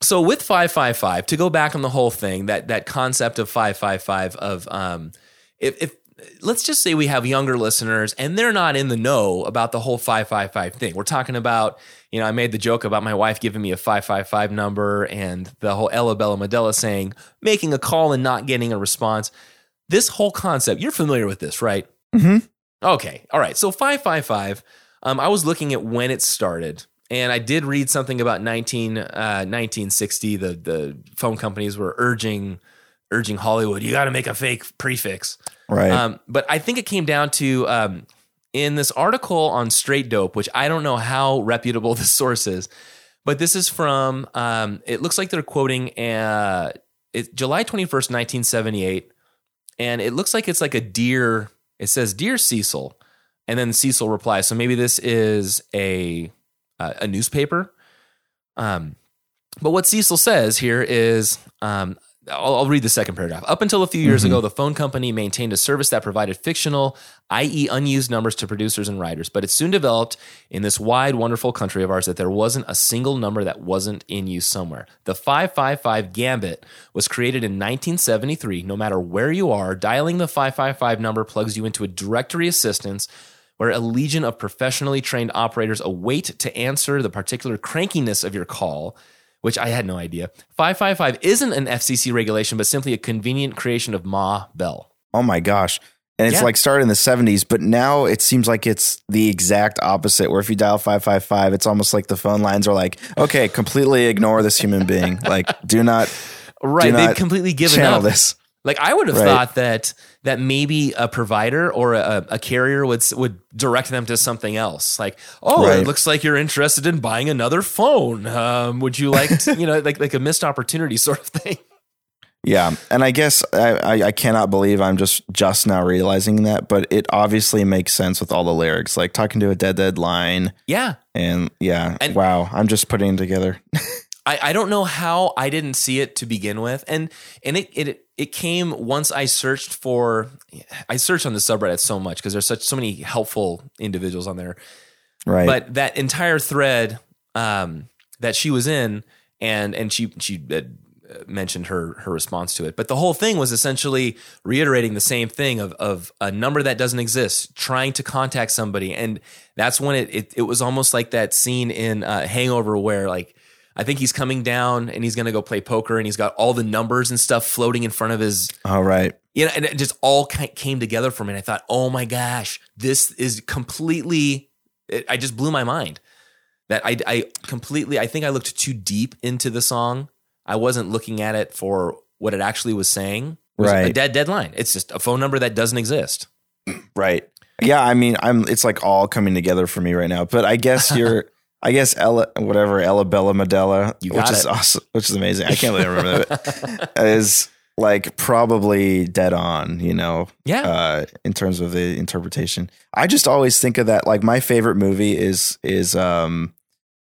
so with 555 to go back on the whole thing that that concept of 555 of um if, if let's just say we have younger listeners and they're not in the know about the whole 555 thing we're talking about you know i made the joke about my wife giving me a 555 number and the whole ella bella medella saying making a call and not getting a response this whole concept you're familiar with this right Mhm. okay all right so 555 um, i was looking at when it started and I did read something about 19, uh, 1960. The the phone companies were urging urging Hollywood, you got to make a fake prefix. Right Um, but I think it came down to um, in this article on Straight Dope, which I don't know how reputable the source is, but this is from. Um, it looks like they're quoting uh, it, July twenty first, nineteen seventy eight, and it looks like it's like a dear. It says, "Dear Cecil," and then Cecil replies. So maybe this is a uh, a newspaper. Um, but what Cecil says here is, um, I'll, I'll read the second paragraph. Up until a few years mm-hmm. ago, the phone company maintained a service that provided fictional, i.e., unused numbers to producers and writers. But it soon developed in this wide, wonderful country of ours that there wasn't a single number that wasn't in use somewhere. The 555 Gambit was created in 1973. No matter where you are, dialing the 555 number plugs you into a directory assistance where a legion of professionally trained operators await to answer the particular crankiness of your call, which I had no idea. 555 isn't an FCC regulation, but simply a convenient creation of Ma Bell. oh my gosh and it's Yeah. like started in the 70s but now it seems like it's the exact opposite where if you dial 555 it's almost like the phone lines are like okay completely ignore this human being like do not Right, do they've completely given channel up. this Like I would have Right. thought that that maybe a provider or a, a carrier would would direct them to something else. Like, oh, Right. it looks like you're interested in buying another phone. Um, would you like, to, you know, like like a missed opportunity sort of thing? Yeah, and I guess I, I, I cannot believe I'm just just now realizing that, but it obviously makes sense with all the lyrics, like talking to a dead dead line, Yeah. and yeah, And- wow, I'm just putting it together. I, I don't know how I didn't see it to begin with, and and it it it came once I searched for I searched on the subreddit so much because there's such so many helpful individuals on there, right? but that entire thread um, that she was in, and and she she had mentioned her her response to it, but the whole thing was essentially reiterating the same thing of of a number that doesn't exist, trying to contact somebody, and that's when it it, it was almost like that scene in uh, Hangover where like. I think he's coming down and he's going to go play poker and he's got all the numbers and stuff floating in front of his all right, you know, and it just all came together for me. And I thought, oh my gosh, this is completely. It, I just blew my mind. That I, I completely. I think I looked too deep into the song. I wasn't looking at it for what it actually was saying. It was A dead deadline. It's just a phone number that doesn't exist. right. Yeah, I mean, I'm. It's like all coming together for me right now. But I guess you're. I guess Ella, whatever Ella Bella Medella, which is it. awesome, which is amazing. I can't believe I remember that. Is like probably dead on, you know, Yeah. uh, in terms of the interpretation. I just always think of that. Like my favorite movie is is um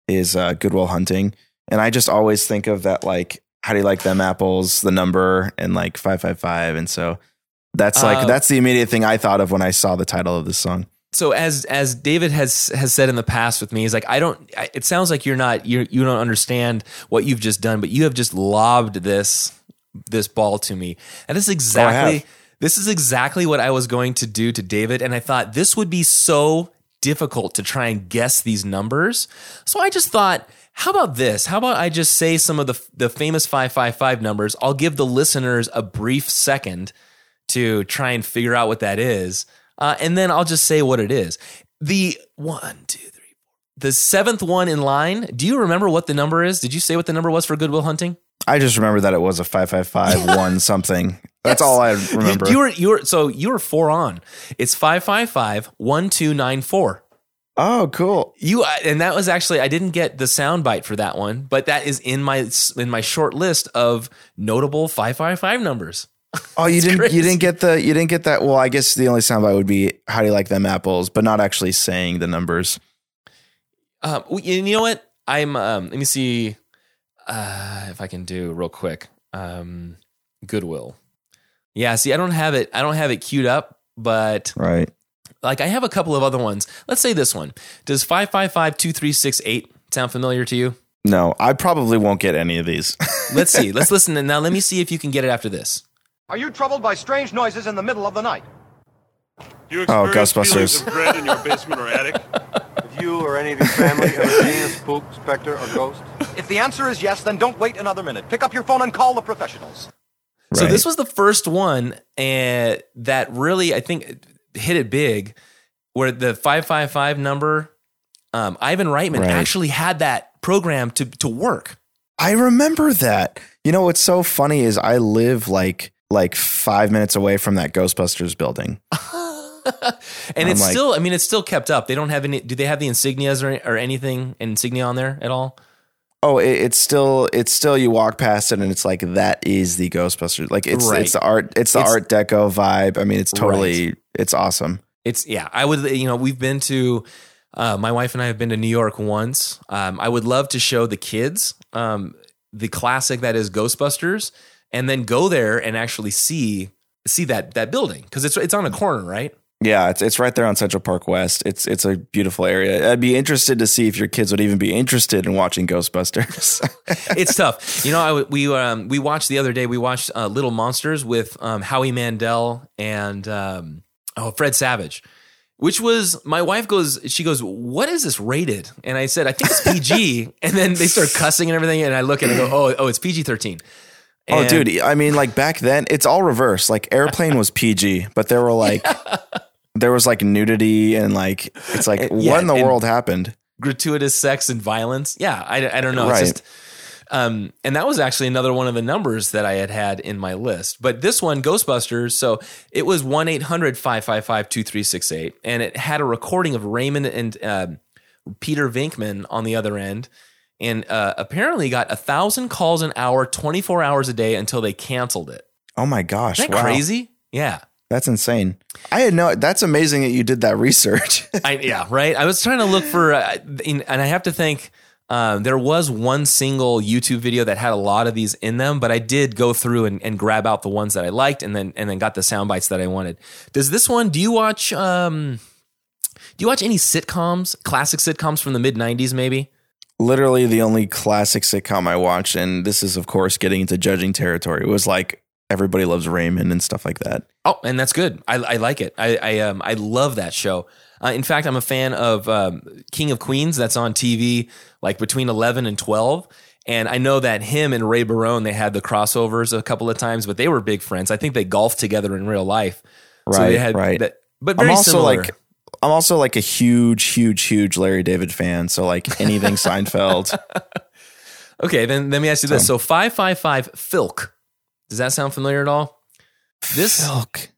is uh, Goodwill Hunting, and I just always think of that. Like, how do you like them apples? The number and like five five five, and so that's like Uh, that's the immediate thing I thought of when I saw the title of this song. So as as David has has said in the past with me, he's like, I don't. I- It sounds like you're not you you don't understand what you've just done, but you have just lobbed this this ball to me, and this is exactly this is exactly what I was going to do to David, and I thought this would be so difficult to try and guess these numbers, so I just thought. How about this? How about I just say some of the the famous 555 numbers? I'll give the listeners a brief second to try and figure out what that is. Uh, and then I'll just say what it is. The one, two, three, four. The seventh one in line. Do you remember what the number is? Did you say what the number was for Goodwill Hunting? I just remember that it was a five five five one something. That's Yes. all I You, remember. you were you were so you were four on. It's five five five one two nine four. oh, cool. You and that was actually I didn't get the sound bite for that one, but that is in my in my short list of notable five five five numbers. Oh, you didn't crazy. you didn't get the you didn't get that. Well, I guess the only soundbite would be how do you like them apples, but not actually saying the numbers. Um, you know what? I'm. Um, let me see uh, if I can do real quick. Um, Goodwill. Yeah. See, I don't have it. I don't have it queued up, but Right. like I have a couple of other ones. Let's say this one. Does five five five two three six eight sound familiar to you? No, I probably won't get any of these. Let's see. Let's listen. And now let me see if you can get it after this. Are you troubled by strange noises in the middle of the night? Do you Oh, experience Ghostbusters. feelings of dread in your basement or attic? Have you or any of your family ever seen a spook, specter, or ghost? If the answer is yes, then don't wait another minute. Pick up your phone and call the professionals. So this was the first one uh, that really, I think, hit it big, where the five five five number. Um, Ivan Reitman Right. actually had that program to to work. I remember that. You know what's so funny is I live like like five minutes away from that Ghostbusters building. and I'm it's like- still, I mean, it's still kept up. They don't have any. Do they have the insignias or, or anything insignia on there at all? Oh, it, it's still it's still you walk past it and it's like that is the Ghostbusters. Like it's Right. it's the art it's the It's- Art Deco vibe. I mean, it's totally it's awesome. It's yeah. I would. You know, we've been to. Uh, my wife and I have been to New York once. Um, I would love to show the kids um, the classic that is Ghostbusters, and then go there and actually see see that that building because it's it's on a corner, right? Yeah, it's it's right there on Central Park West. It's it's a beautiful area. I'd be interested to see if your kids would even be interested in watching Ghostbusters. it's tough. You know, I we um we watched the other day. We watched uh, Little Monsters with um, Howie Mandel and um, oh Fred Savage, which was my wife goes. She goes, "What is this rated?" And I said, "I think it's PG." and then they start cussing and everything, and I look at and I go, "Oh, oh, it's PG thirteen. oh, dude, I mean, like back then, it's all reverse. Like Airplane was PG, but there were like there was like nudity and like it's like And- yeah, what in the world happened? gratuitous sex and violence. Yeah, I, I don't know. Right. It's just, um, and that was actually another one of the numbers that I had had in my list. But this one, Ghostbusters, so it was 1 800 555 2368. And it had a recording of Raymond and um, Peter Venkman on the other end. And uh, apparently got a thousand calls an hour, 24 hours a day until they canceled it. Oh my gosh. Isn't that wow. crazy? Yeah. That's insane. I had no, that's amazing that you did that research. I, yeah, right. I was trying to look for, uh, in, and I have to think um, there was one single YouTube video that had a lot of these in them, but I did go through and, and grab out the ones that I liked, and then and then got the sound bites that I wanted. Does this one? Do you watch? Um, do you watch any sitcoms, classic sitcoms from the mid '90s? Maybe. Literally the only classic sitcom I watched, and this is, of course, getting into judging territory, was like Everybody Loves Raymond and stuff like that. Oh, and that's good. I, I like it. I I, um, I love that show. Uh, in fact, I'm a fan of um, King of Queens. That's on TV like between 11 and 12. And I know that him and Ray Barone they had the crossovers a couple of times, but they were big friends. I think they golfed together in real life. So Right, they had right. That, but I'm also similar. like, I'm also like a huge, huge, huge Larry David fan. So like anything Seinfeld. okay, then let me ask you this. So 555 Filk. Does that sound familiar at all? This Milk.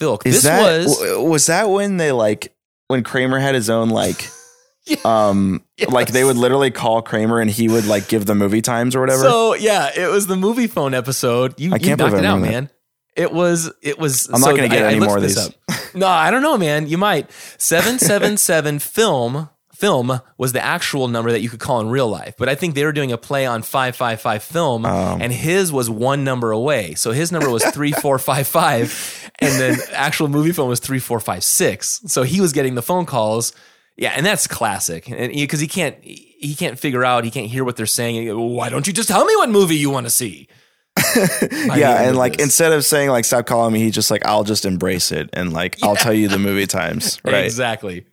Filk. Is this that was w- was that when they like when Kramer had his own like um like they would literally call Kramer and he would like give the movie times or whatever. So yeah, it was the movie phone episode. You, I can't knocked believe it out, man. It was it was. I'm not gonna get I- I any looked more of this these. up. No, I don't know, man. You might. Seven seven seven film film was the actual number that you could call in real life, but I think they were doing a play on five five five film, Oh. and his was one number away. So his number was three four five five, and then actual movie phone was three four five six. So he was getting the phone calls. Yeah, and that's classic, and because he can't he can't figure out, he can't hear what they're saying. He Why don't you just tell me what movie you want to see? Yeah, and like this. instead of saying like stop calling me, he's just like I'll just embrace it and like I'll tell you the movie times. Right. Exactly.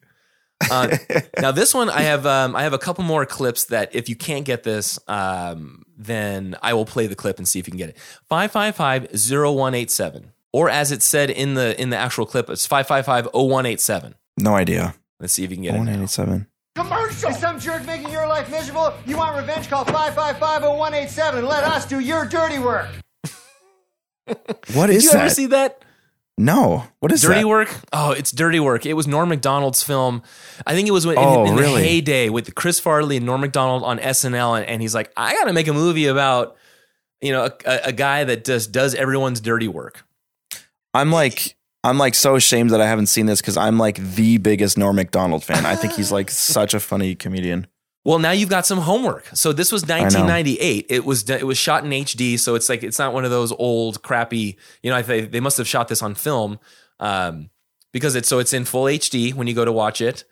Uh, now this one I have um, I have a couple more clips that if you can't get this, um, then I will play the clip and see if you can get it. 555-0187. Or as it said in the in the actual clip, it's 555-0187. No idea. Let's see if you can get it. One now. eighty seven. Commercial! Is some jerk making your life miserable? You want revenge? Call 555-0187 and let us do your dirty work. What Did you that? ever see that? no. What is Dirty that? Work? Oh, it's Dirty Work. It was Norm Macdonald's film. I think it was when, in, Oh, in the really? heyday with Chris Farley and Norm Macdonald on SNL, and, and he's like, I got to make a movie about you know a, a, a guy that just does everyone's dirty work. I'm like I'm like so ashamed that I haven't seen this because I'm like the biggest Norm Macdonald fan. I think he's like such a funny comedian. Well, now you've got some homework. So this was 1998. It was it was shot in HD, so it's like it's not one of those old crappy. You know, I think they must have shot this on film um, because it's so it's in full HD when you go to watch it,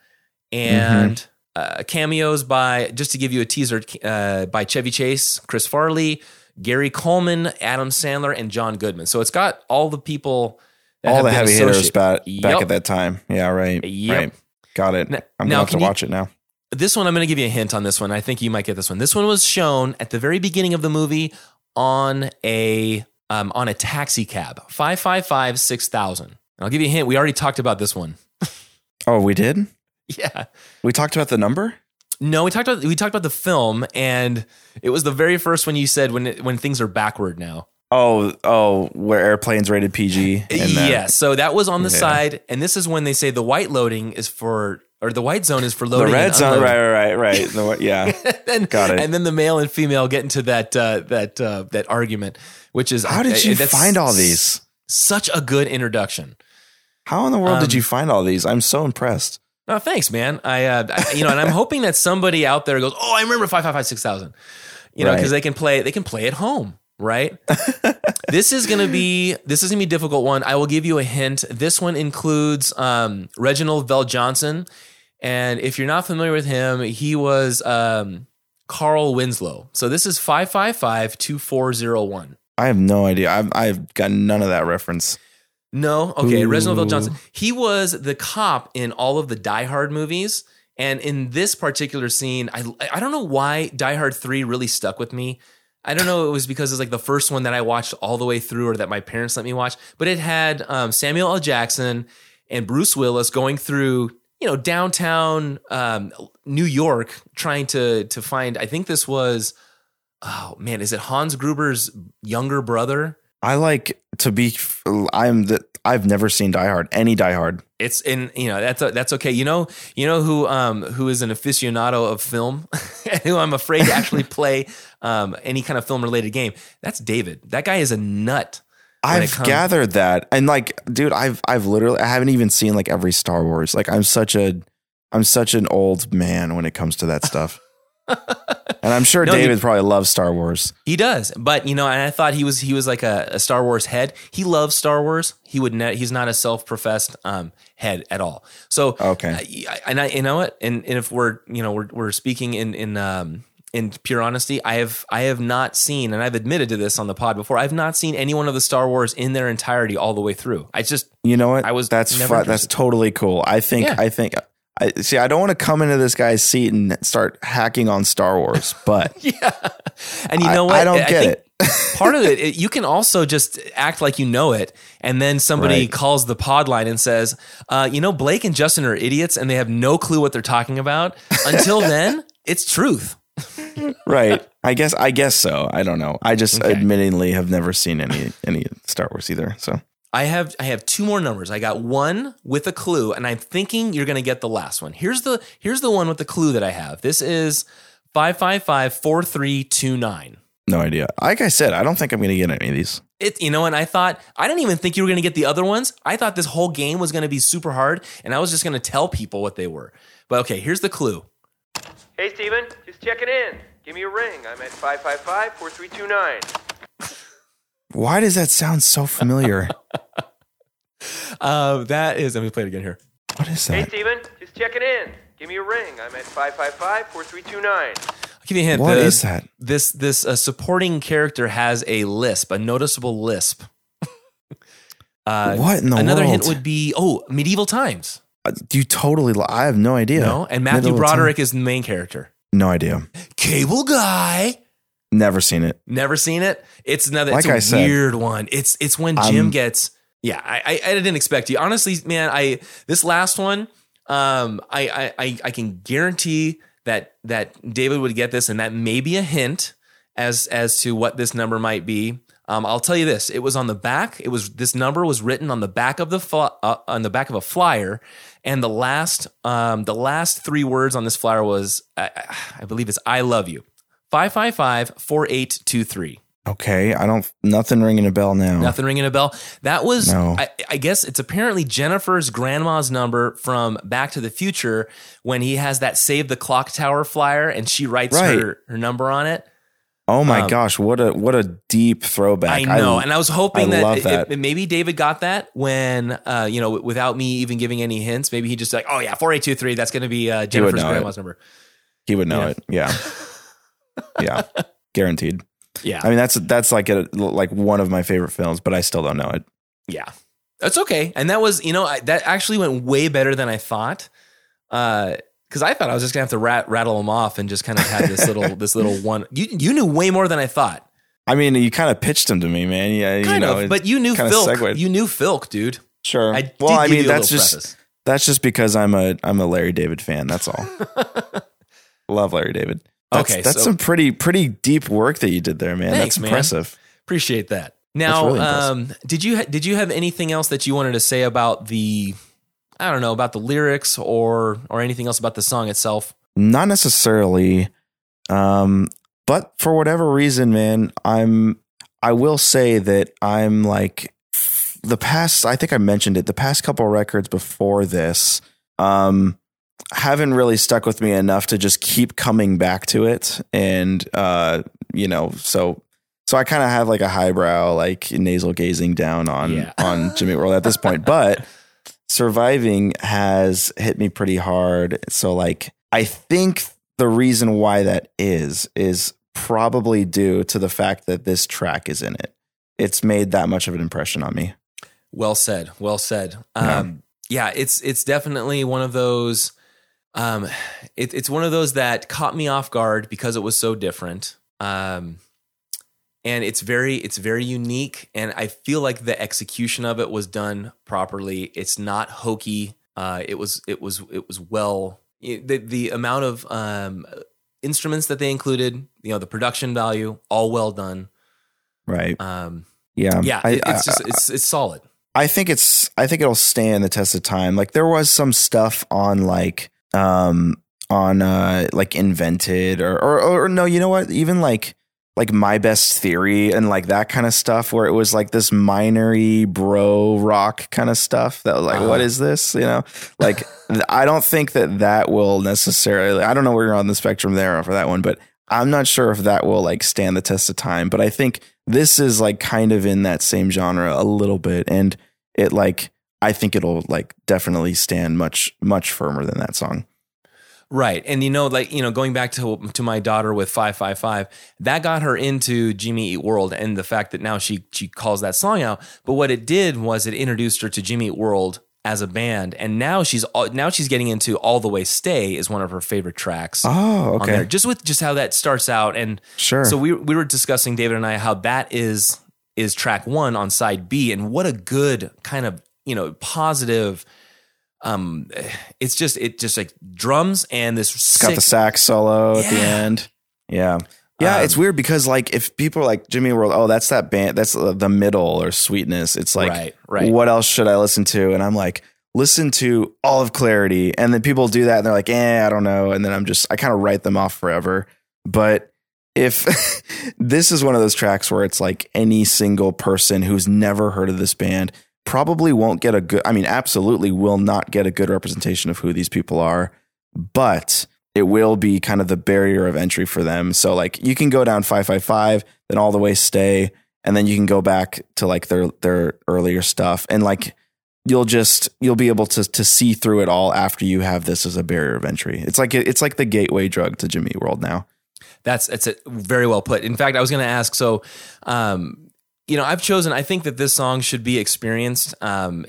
and uh, cameos by just to give you a teaser uh, by Chevy Chase, Chris Farley, Gary Coleman, Adam Sandler, and John Goodman. So it's got all the people, that All the heavy hitters associate- back, back Yep. at that time. Yeah, right. Yep. Right. Got it. I'm now, gonna have to can you- watch it now. this one I'm going to give you a hint on this one. I think you might get this one. This one was shown at the very beginning of the movie on a um, on a taxi cab. 555 6000. I'll give you a hint. We already talked about this one. Oh, we did? Yeah. We talked about the number? No, we talked about we talked about the film and it was the very first one you said when it, when things are backward now. Oh, oh, where airplanes rated PG. and yeah, so that was on the Yeah. side and this is when they say the white loading is for or the white zone is for loading. The red and zone, right, right, right, right. The, yeah. then, Got it. And then the male and female get into that uh, that uh, that argument, which is How did you that's find all these? Such a good introduction. How in the world Um, did you find all these? I'm so impressed. Oh, thanks, man. I, uh, I you know, and I'm hoping that somebody out there goes, "Oh, I remember five five five six thousand. You know, Right. because they can play they can play at home, right? this is gonna be this is gonna be a difficult one. I will give you a hint. This one includes um, Reginald VelJohnson, and if you're not familiar with him, he was um, Carl Winslow. So this is five five five two four zero one. I have no idea. I've, I've got none of that reference. No, okay, Reginald VelJohnson. He was the cop in all of the Die Hard movies, and in this particular scene, I I don't know why Die Hard Three really stuck with me. I don't know. It was because it's like the first one that I watched all the way through, or that my parents let me watch. But it had um, Samuel L. Jackson and Bruce Willis going through, you know, downtown um, New York, trying to to find. I think this was, oh man, is it Hans Gruber's younger brother? I like to be, I'm the, I've never seen Die Hard, any Die Hard. It's in you know that's that's okay. You know you know who um who is an aficionado of film, who I'm afraid to actually play um any kind of film related game. That's David. That guy is a nut. I've gathered that, and like, dude, I've I've literally I haven't even seen like every Star Wars. Like, I'm such a I'm such an old man when it comes to that stuff. and I'm sure No, David probably loves Star Wars. He does, but you know, and I thought he was he was like a, a Star Wars head. He loves Star Wars. He would ne- he's not a self professed um, head at all. So Okay. I, and I you know what, and, and if we're you know we're we're speaking in in um, in pure honesty, I have I have not seen, and I've admitted to this on the pod before. I've not seen any one of the Star Wars in their entirety all the way through. I just You know what? I was that's fu- that's totally cool. I think Yeah. I think I see. I don't want to come into this guy's seat and start hacking on Star Wars, but yeah, and you I- know what I don't get think it. part of it, it, you can also just act like you know it, and then somebody Right. calls the pod line and says, uh, "You know, Blake and Justin are idiots, and they have no clue what they're talking about." Until then, it's truth. Right. I guess I guess so. I don't know. I just Okay. admittingly have never seen any any Star Wars either. So I have I have two more numbers. I got one with a clue, and I'm thinking you're going to get the last one. Here's the here's the one with the clue that I have. This is five five five four three two nine. no idea. Like I said, I don't think I'm going to get any of these. It, you know, and I thought I didn't even think you were going to get the other ones. I thought this whole game was going to be super hard, and I was just going to tell people what they were. But okay, here's the clue. Hey, Steven, just checking in. Give me a ring. I'm at 555 4329. Why does that sound so familiar? Uh, that is. Let me play it again here. what is that? Hey, that? Steven, just checking in. Give me a ring. I'm at 555 4329. I'll give you a hint. What The- is that? This this uh, supporting character has a lisp, a noticeable lisp. uh, What in the another world? hint would be oh, medieval times. Uh, You totally. li- I have no idea. No, and Matthew Middle of time. Broderick is the main character. No idea. Cable guy. Never seen it. Never seen it. It's another. Like it's a I said, weird one. It's it's when Jim I'm- gets. Yeah, I, I I didn't expect you. Honestly, man, I this last one, um, I I I, I can guarantee that that David would get this, and that may be a hint as as to what this number might be. Um, I'll tell you this: it was on the back. It was this number was written on the back of the fl- uh, on the back of a flyer, and the last um the last three words on this flyer was I, I- believe it's "I love you." 555-4823. Okay, I don't. Nothing ringing a bell now. Nothing ringing a bell. That was, No. I, I guess it's apparently Jennifer's grandma's number from Back to the Future when he has that Save the Clock Tower flyer and she writes Right. her, her number on it. Oh my Um, gosh, what a what a deep throwback. I know. and I was hoping I that, it- that. it- maybe David got that when, uh, you know, without me even giving any hints. Maybe he just like, oh yeah, 4823, that's going to be uh, Jennifer's know it. grandma's number. he would know Yeah. it. Yeah, yeah, guaranteed. Yeah. I mean, that's that's like a like one of my favorite films, but I still don't know it. Yeah, that's okay. And that was, you know, I, that actually went way better than I thought. Uh, because I thought I was just gonna have to rat, rattle them off and just kind of have this little this little one. You you knew way more than I thought. I mean, you kind of pitched him to me, man. Yeah, Kind you know, of, but you knew Filk. segued. You knew Filk, dude. sure. I well, I mean, that's just preface. that's just because I'm a I'm a Larry David fan. That's all. Love Larry David. That's, Okay, that's so- some pretty pretty deep work that you did there, man. Thanks, that's man. impressive. Appreciate that. Now, really um, did you ha- did you have anything else that you wanted to say about the I don't know about the lyrics or or anything else about the song itself? Not necessarily. Um, but for whatever reason, man, I'm I will say that I'm like the past I think I mentioned it, the past couple records before this, um, haven't really stuck with me enough to just keep coming back to it. And uh, you know, so so I kind of have like a highbrow, like nasal gazing down on Yeah. on Jimmy World at this point. But surviving has hit me pretty hard. So like I think the reason why that is is probably due to the fact that this track is in it. It's made that much of an impression on me. Well said. Well said. Yeah. Um, yeah, it's it's definitely one of those. Um, it, it's one of those that caught me off guard because it was so different. Um, and it's very it's very unique, and I feel like the execution of it was done properly. It's not hokey. Uh, it was it was it was well. The the amount of um, instruments that they included, you know, the production value, all well done. Right. Um, Yeah, Yeah, I, it- it's I- just it's it's solid. I think it's I think it'll stand the test of time. Like there was some stuff on like um on uh like invented or or, or no, you know what? Even like like my best theory and like that kind of stuff where it was like this minory bro rock kind of stuff that was like Uh-huh. what is this? You know? Like i don't think that that will necessarily i don't know where you're on the spectrum there for that one but i'm not sure if that will like stand the test of time but i think this is like kind of in that same genre a little bit and it like i think it'll like definitely stand much much firmer than that song Right. And you know, like, you know, going back to to my daughter with 555, that got her into Jimmy Eat World and the fact that now she she calls that song out. But what it did was it introduced her to Jimmy Eat World as a band. And now she's all- now she's getting into All the Way Stay is one of her favorite tracks. oh On there. okay Just with just how that starts out. And sure so we we were discussing David and I how that is is track one on side B, and what a good kind of you know positive. Um, it's just it just like drums and this. It's got the sax solo at the end. Yeah. Yeah, Um, it's weird because like if people are like Jimmy World, oh, that's that band, that's the middle or sweetness. It's like, Right, right. what else should I listen to? And I'm like, listen to all of Clarity, and then people do that, and they're like, eh, I don't know, and then I'm just, I kind of write them off forever. But if this is one of those tracks where it's like any single person who's never heard of this band probably won't get a good, I mean, absolutely will not get a good representation of who these people are, but it will be kind of the barrier of entry for them. So like you can go down 555, then all the way stay, and then you can go back to like their their earlier stuff and like you'll just you'll be able to to see through it all after you have this as a barrier of entry. It's like it's like the gateway drug to Jimmy World now. That's that's it. Very well put. In fact, I was going to ask. So, um, you know, I've chosen. I think that this song should be experienced um,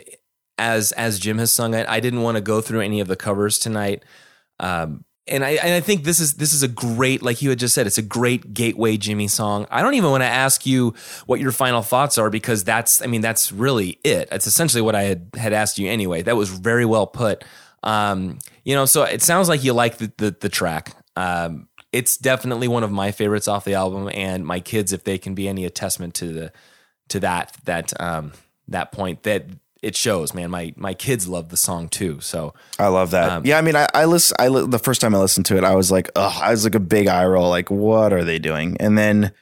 as as Jim has sung it. I didn't want to go through any of the covers tonight. Um, and I, and I think this is this is a great, like you had just said, it's a great gateway Jimmy song. I don't even want to ask you what your final thoughts are because that's, I mean, that's really it. It's essentially what I had had asked you anyway. That was very well put. Um, you know, so it sounds like you like the the, the track. Um, it's definitely one of my favorites off the album, and my kids, if they can be any attestment to the to that that um, that point, that it shows. Man, my my kids love the song too. So I love that. Um, yeah, I mean, I, I listen. I the first time I listened to it, I was like, oh, I was like a big eye roll. Like, what are they doing? And then,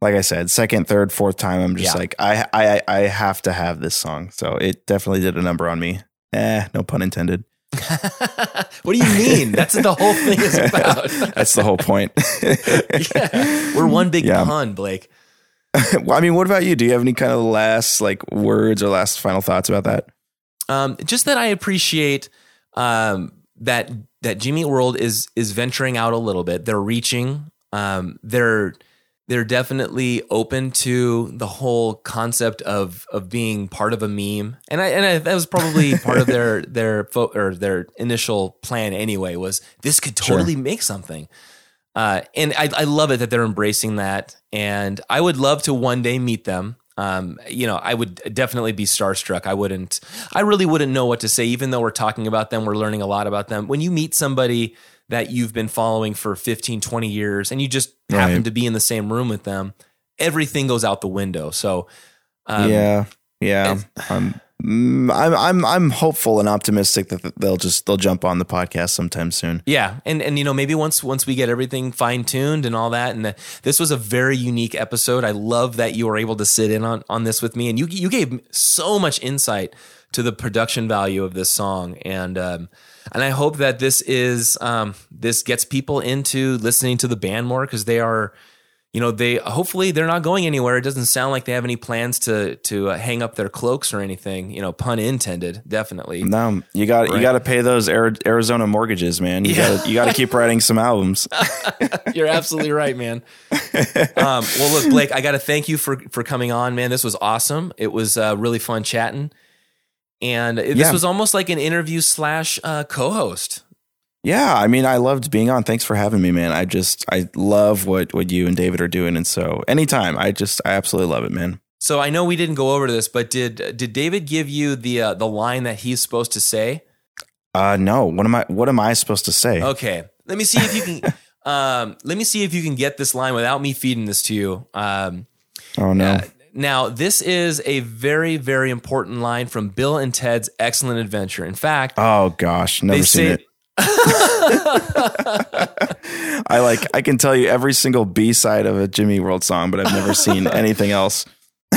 like I said, second, third, fourth time, I'm just Yeah. like, I, I, I have to have this song. So it definitely did a number on me. Eh, no pun intended. what do you mean? That's what the whole thing is about. That's the whole point. yeah. We're one big Yeah. pun, Blake. well, I mean, what about you? Do you have any kind of last like words or last final thoughts about that? Um, just that I appreciate um, that that Jimmy World is is venturing out a little bit. They're reaching. Um, they're they're definitely open to the whole concept of of being part of a meme, and I and I, that was probably part of their their fo- or their initial plan anyway. Was this could Sure. totally make something. Uh, and I, I love it that they're embracing that. And I would love to one day meet them. Um, you know, I would definitely be starstruck. I wouldn't, I really wouldn't know what to say, even though we're talking about them, we're learning a lot about them. When you meet somebody that you've been following for 15, 20 years and you just happen to be in the same room with them, everything goes out the window. So, um, yeah, yeah. I'm, I'm, I'm, I'm hopeful and optimistic that they'll just they'll jump on the podcast sometime soon. Yeah, and and you know maybe once once we get everything fine tuned and all that, and the, this was a very unique episode. I love that you were able to sit in on on this with me, and you you gave so much insight to the production value of this song, and um, and I hope that this is um, this gets people into listening to the band more because they are. You know, they hopefully they're not going anywhere. It doesn't sound like they have any plans to to uh, hang up their cloaks or anything. You know, pun intended, definitely. No, you got Right. you got to pay those Arizona mortgages, man. You Yeah. got you got to keep writing some albums. You're absolutely right, man. Um, well, look, Blake, I got to thank you for for coming on, man. This was awesome. It was uh, really fun chatting, and this Yeah. was almost like an interview slash uh, co-host. Yeah, I mean, I loved being on. Thanks for having me, man. I just I love what what you and David are doing, and so anytime, I just I absolutely love it, man. So I know we didn't go over this, but did did David give you the uh, the line that he's supposed to say? Uh, no, what am I what am I supposed to say? Okay, let me see if you can. um, let me see if you can get this line without me feeding this to you. Um, Oh no, Uh, Now, this is a very, very important line from Bill and Ted's Excellent Adventure. In fact, Oh gosh, never they seen say it. I like I can tell you every single B side of a Jimmy World song, but I've never seen anything else.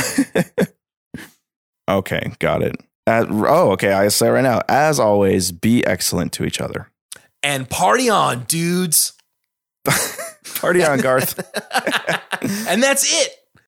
okay, got it. Uh, oh, okay. I say right now, as always, be excellent to each other. and party on, dudes. Party on, Garth. And that's it.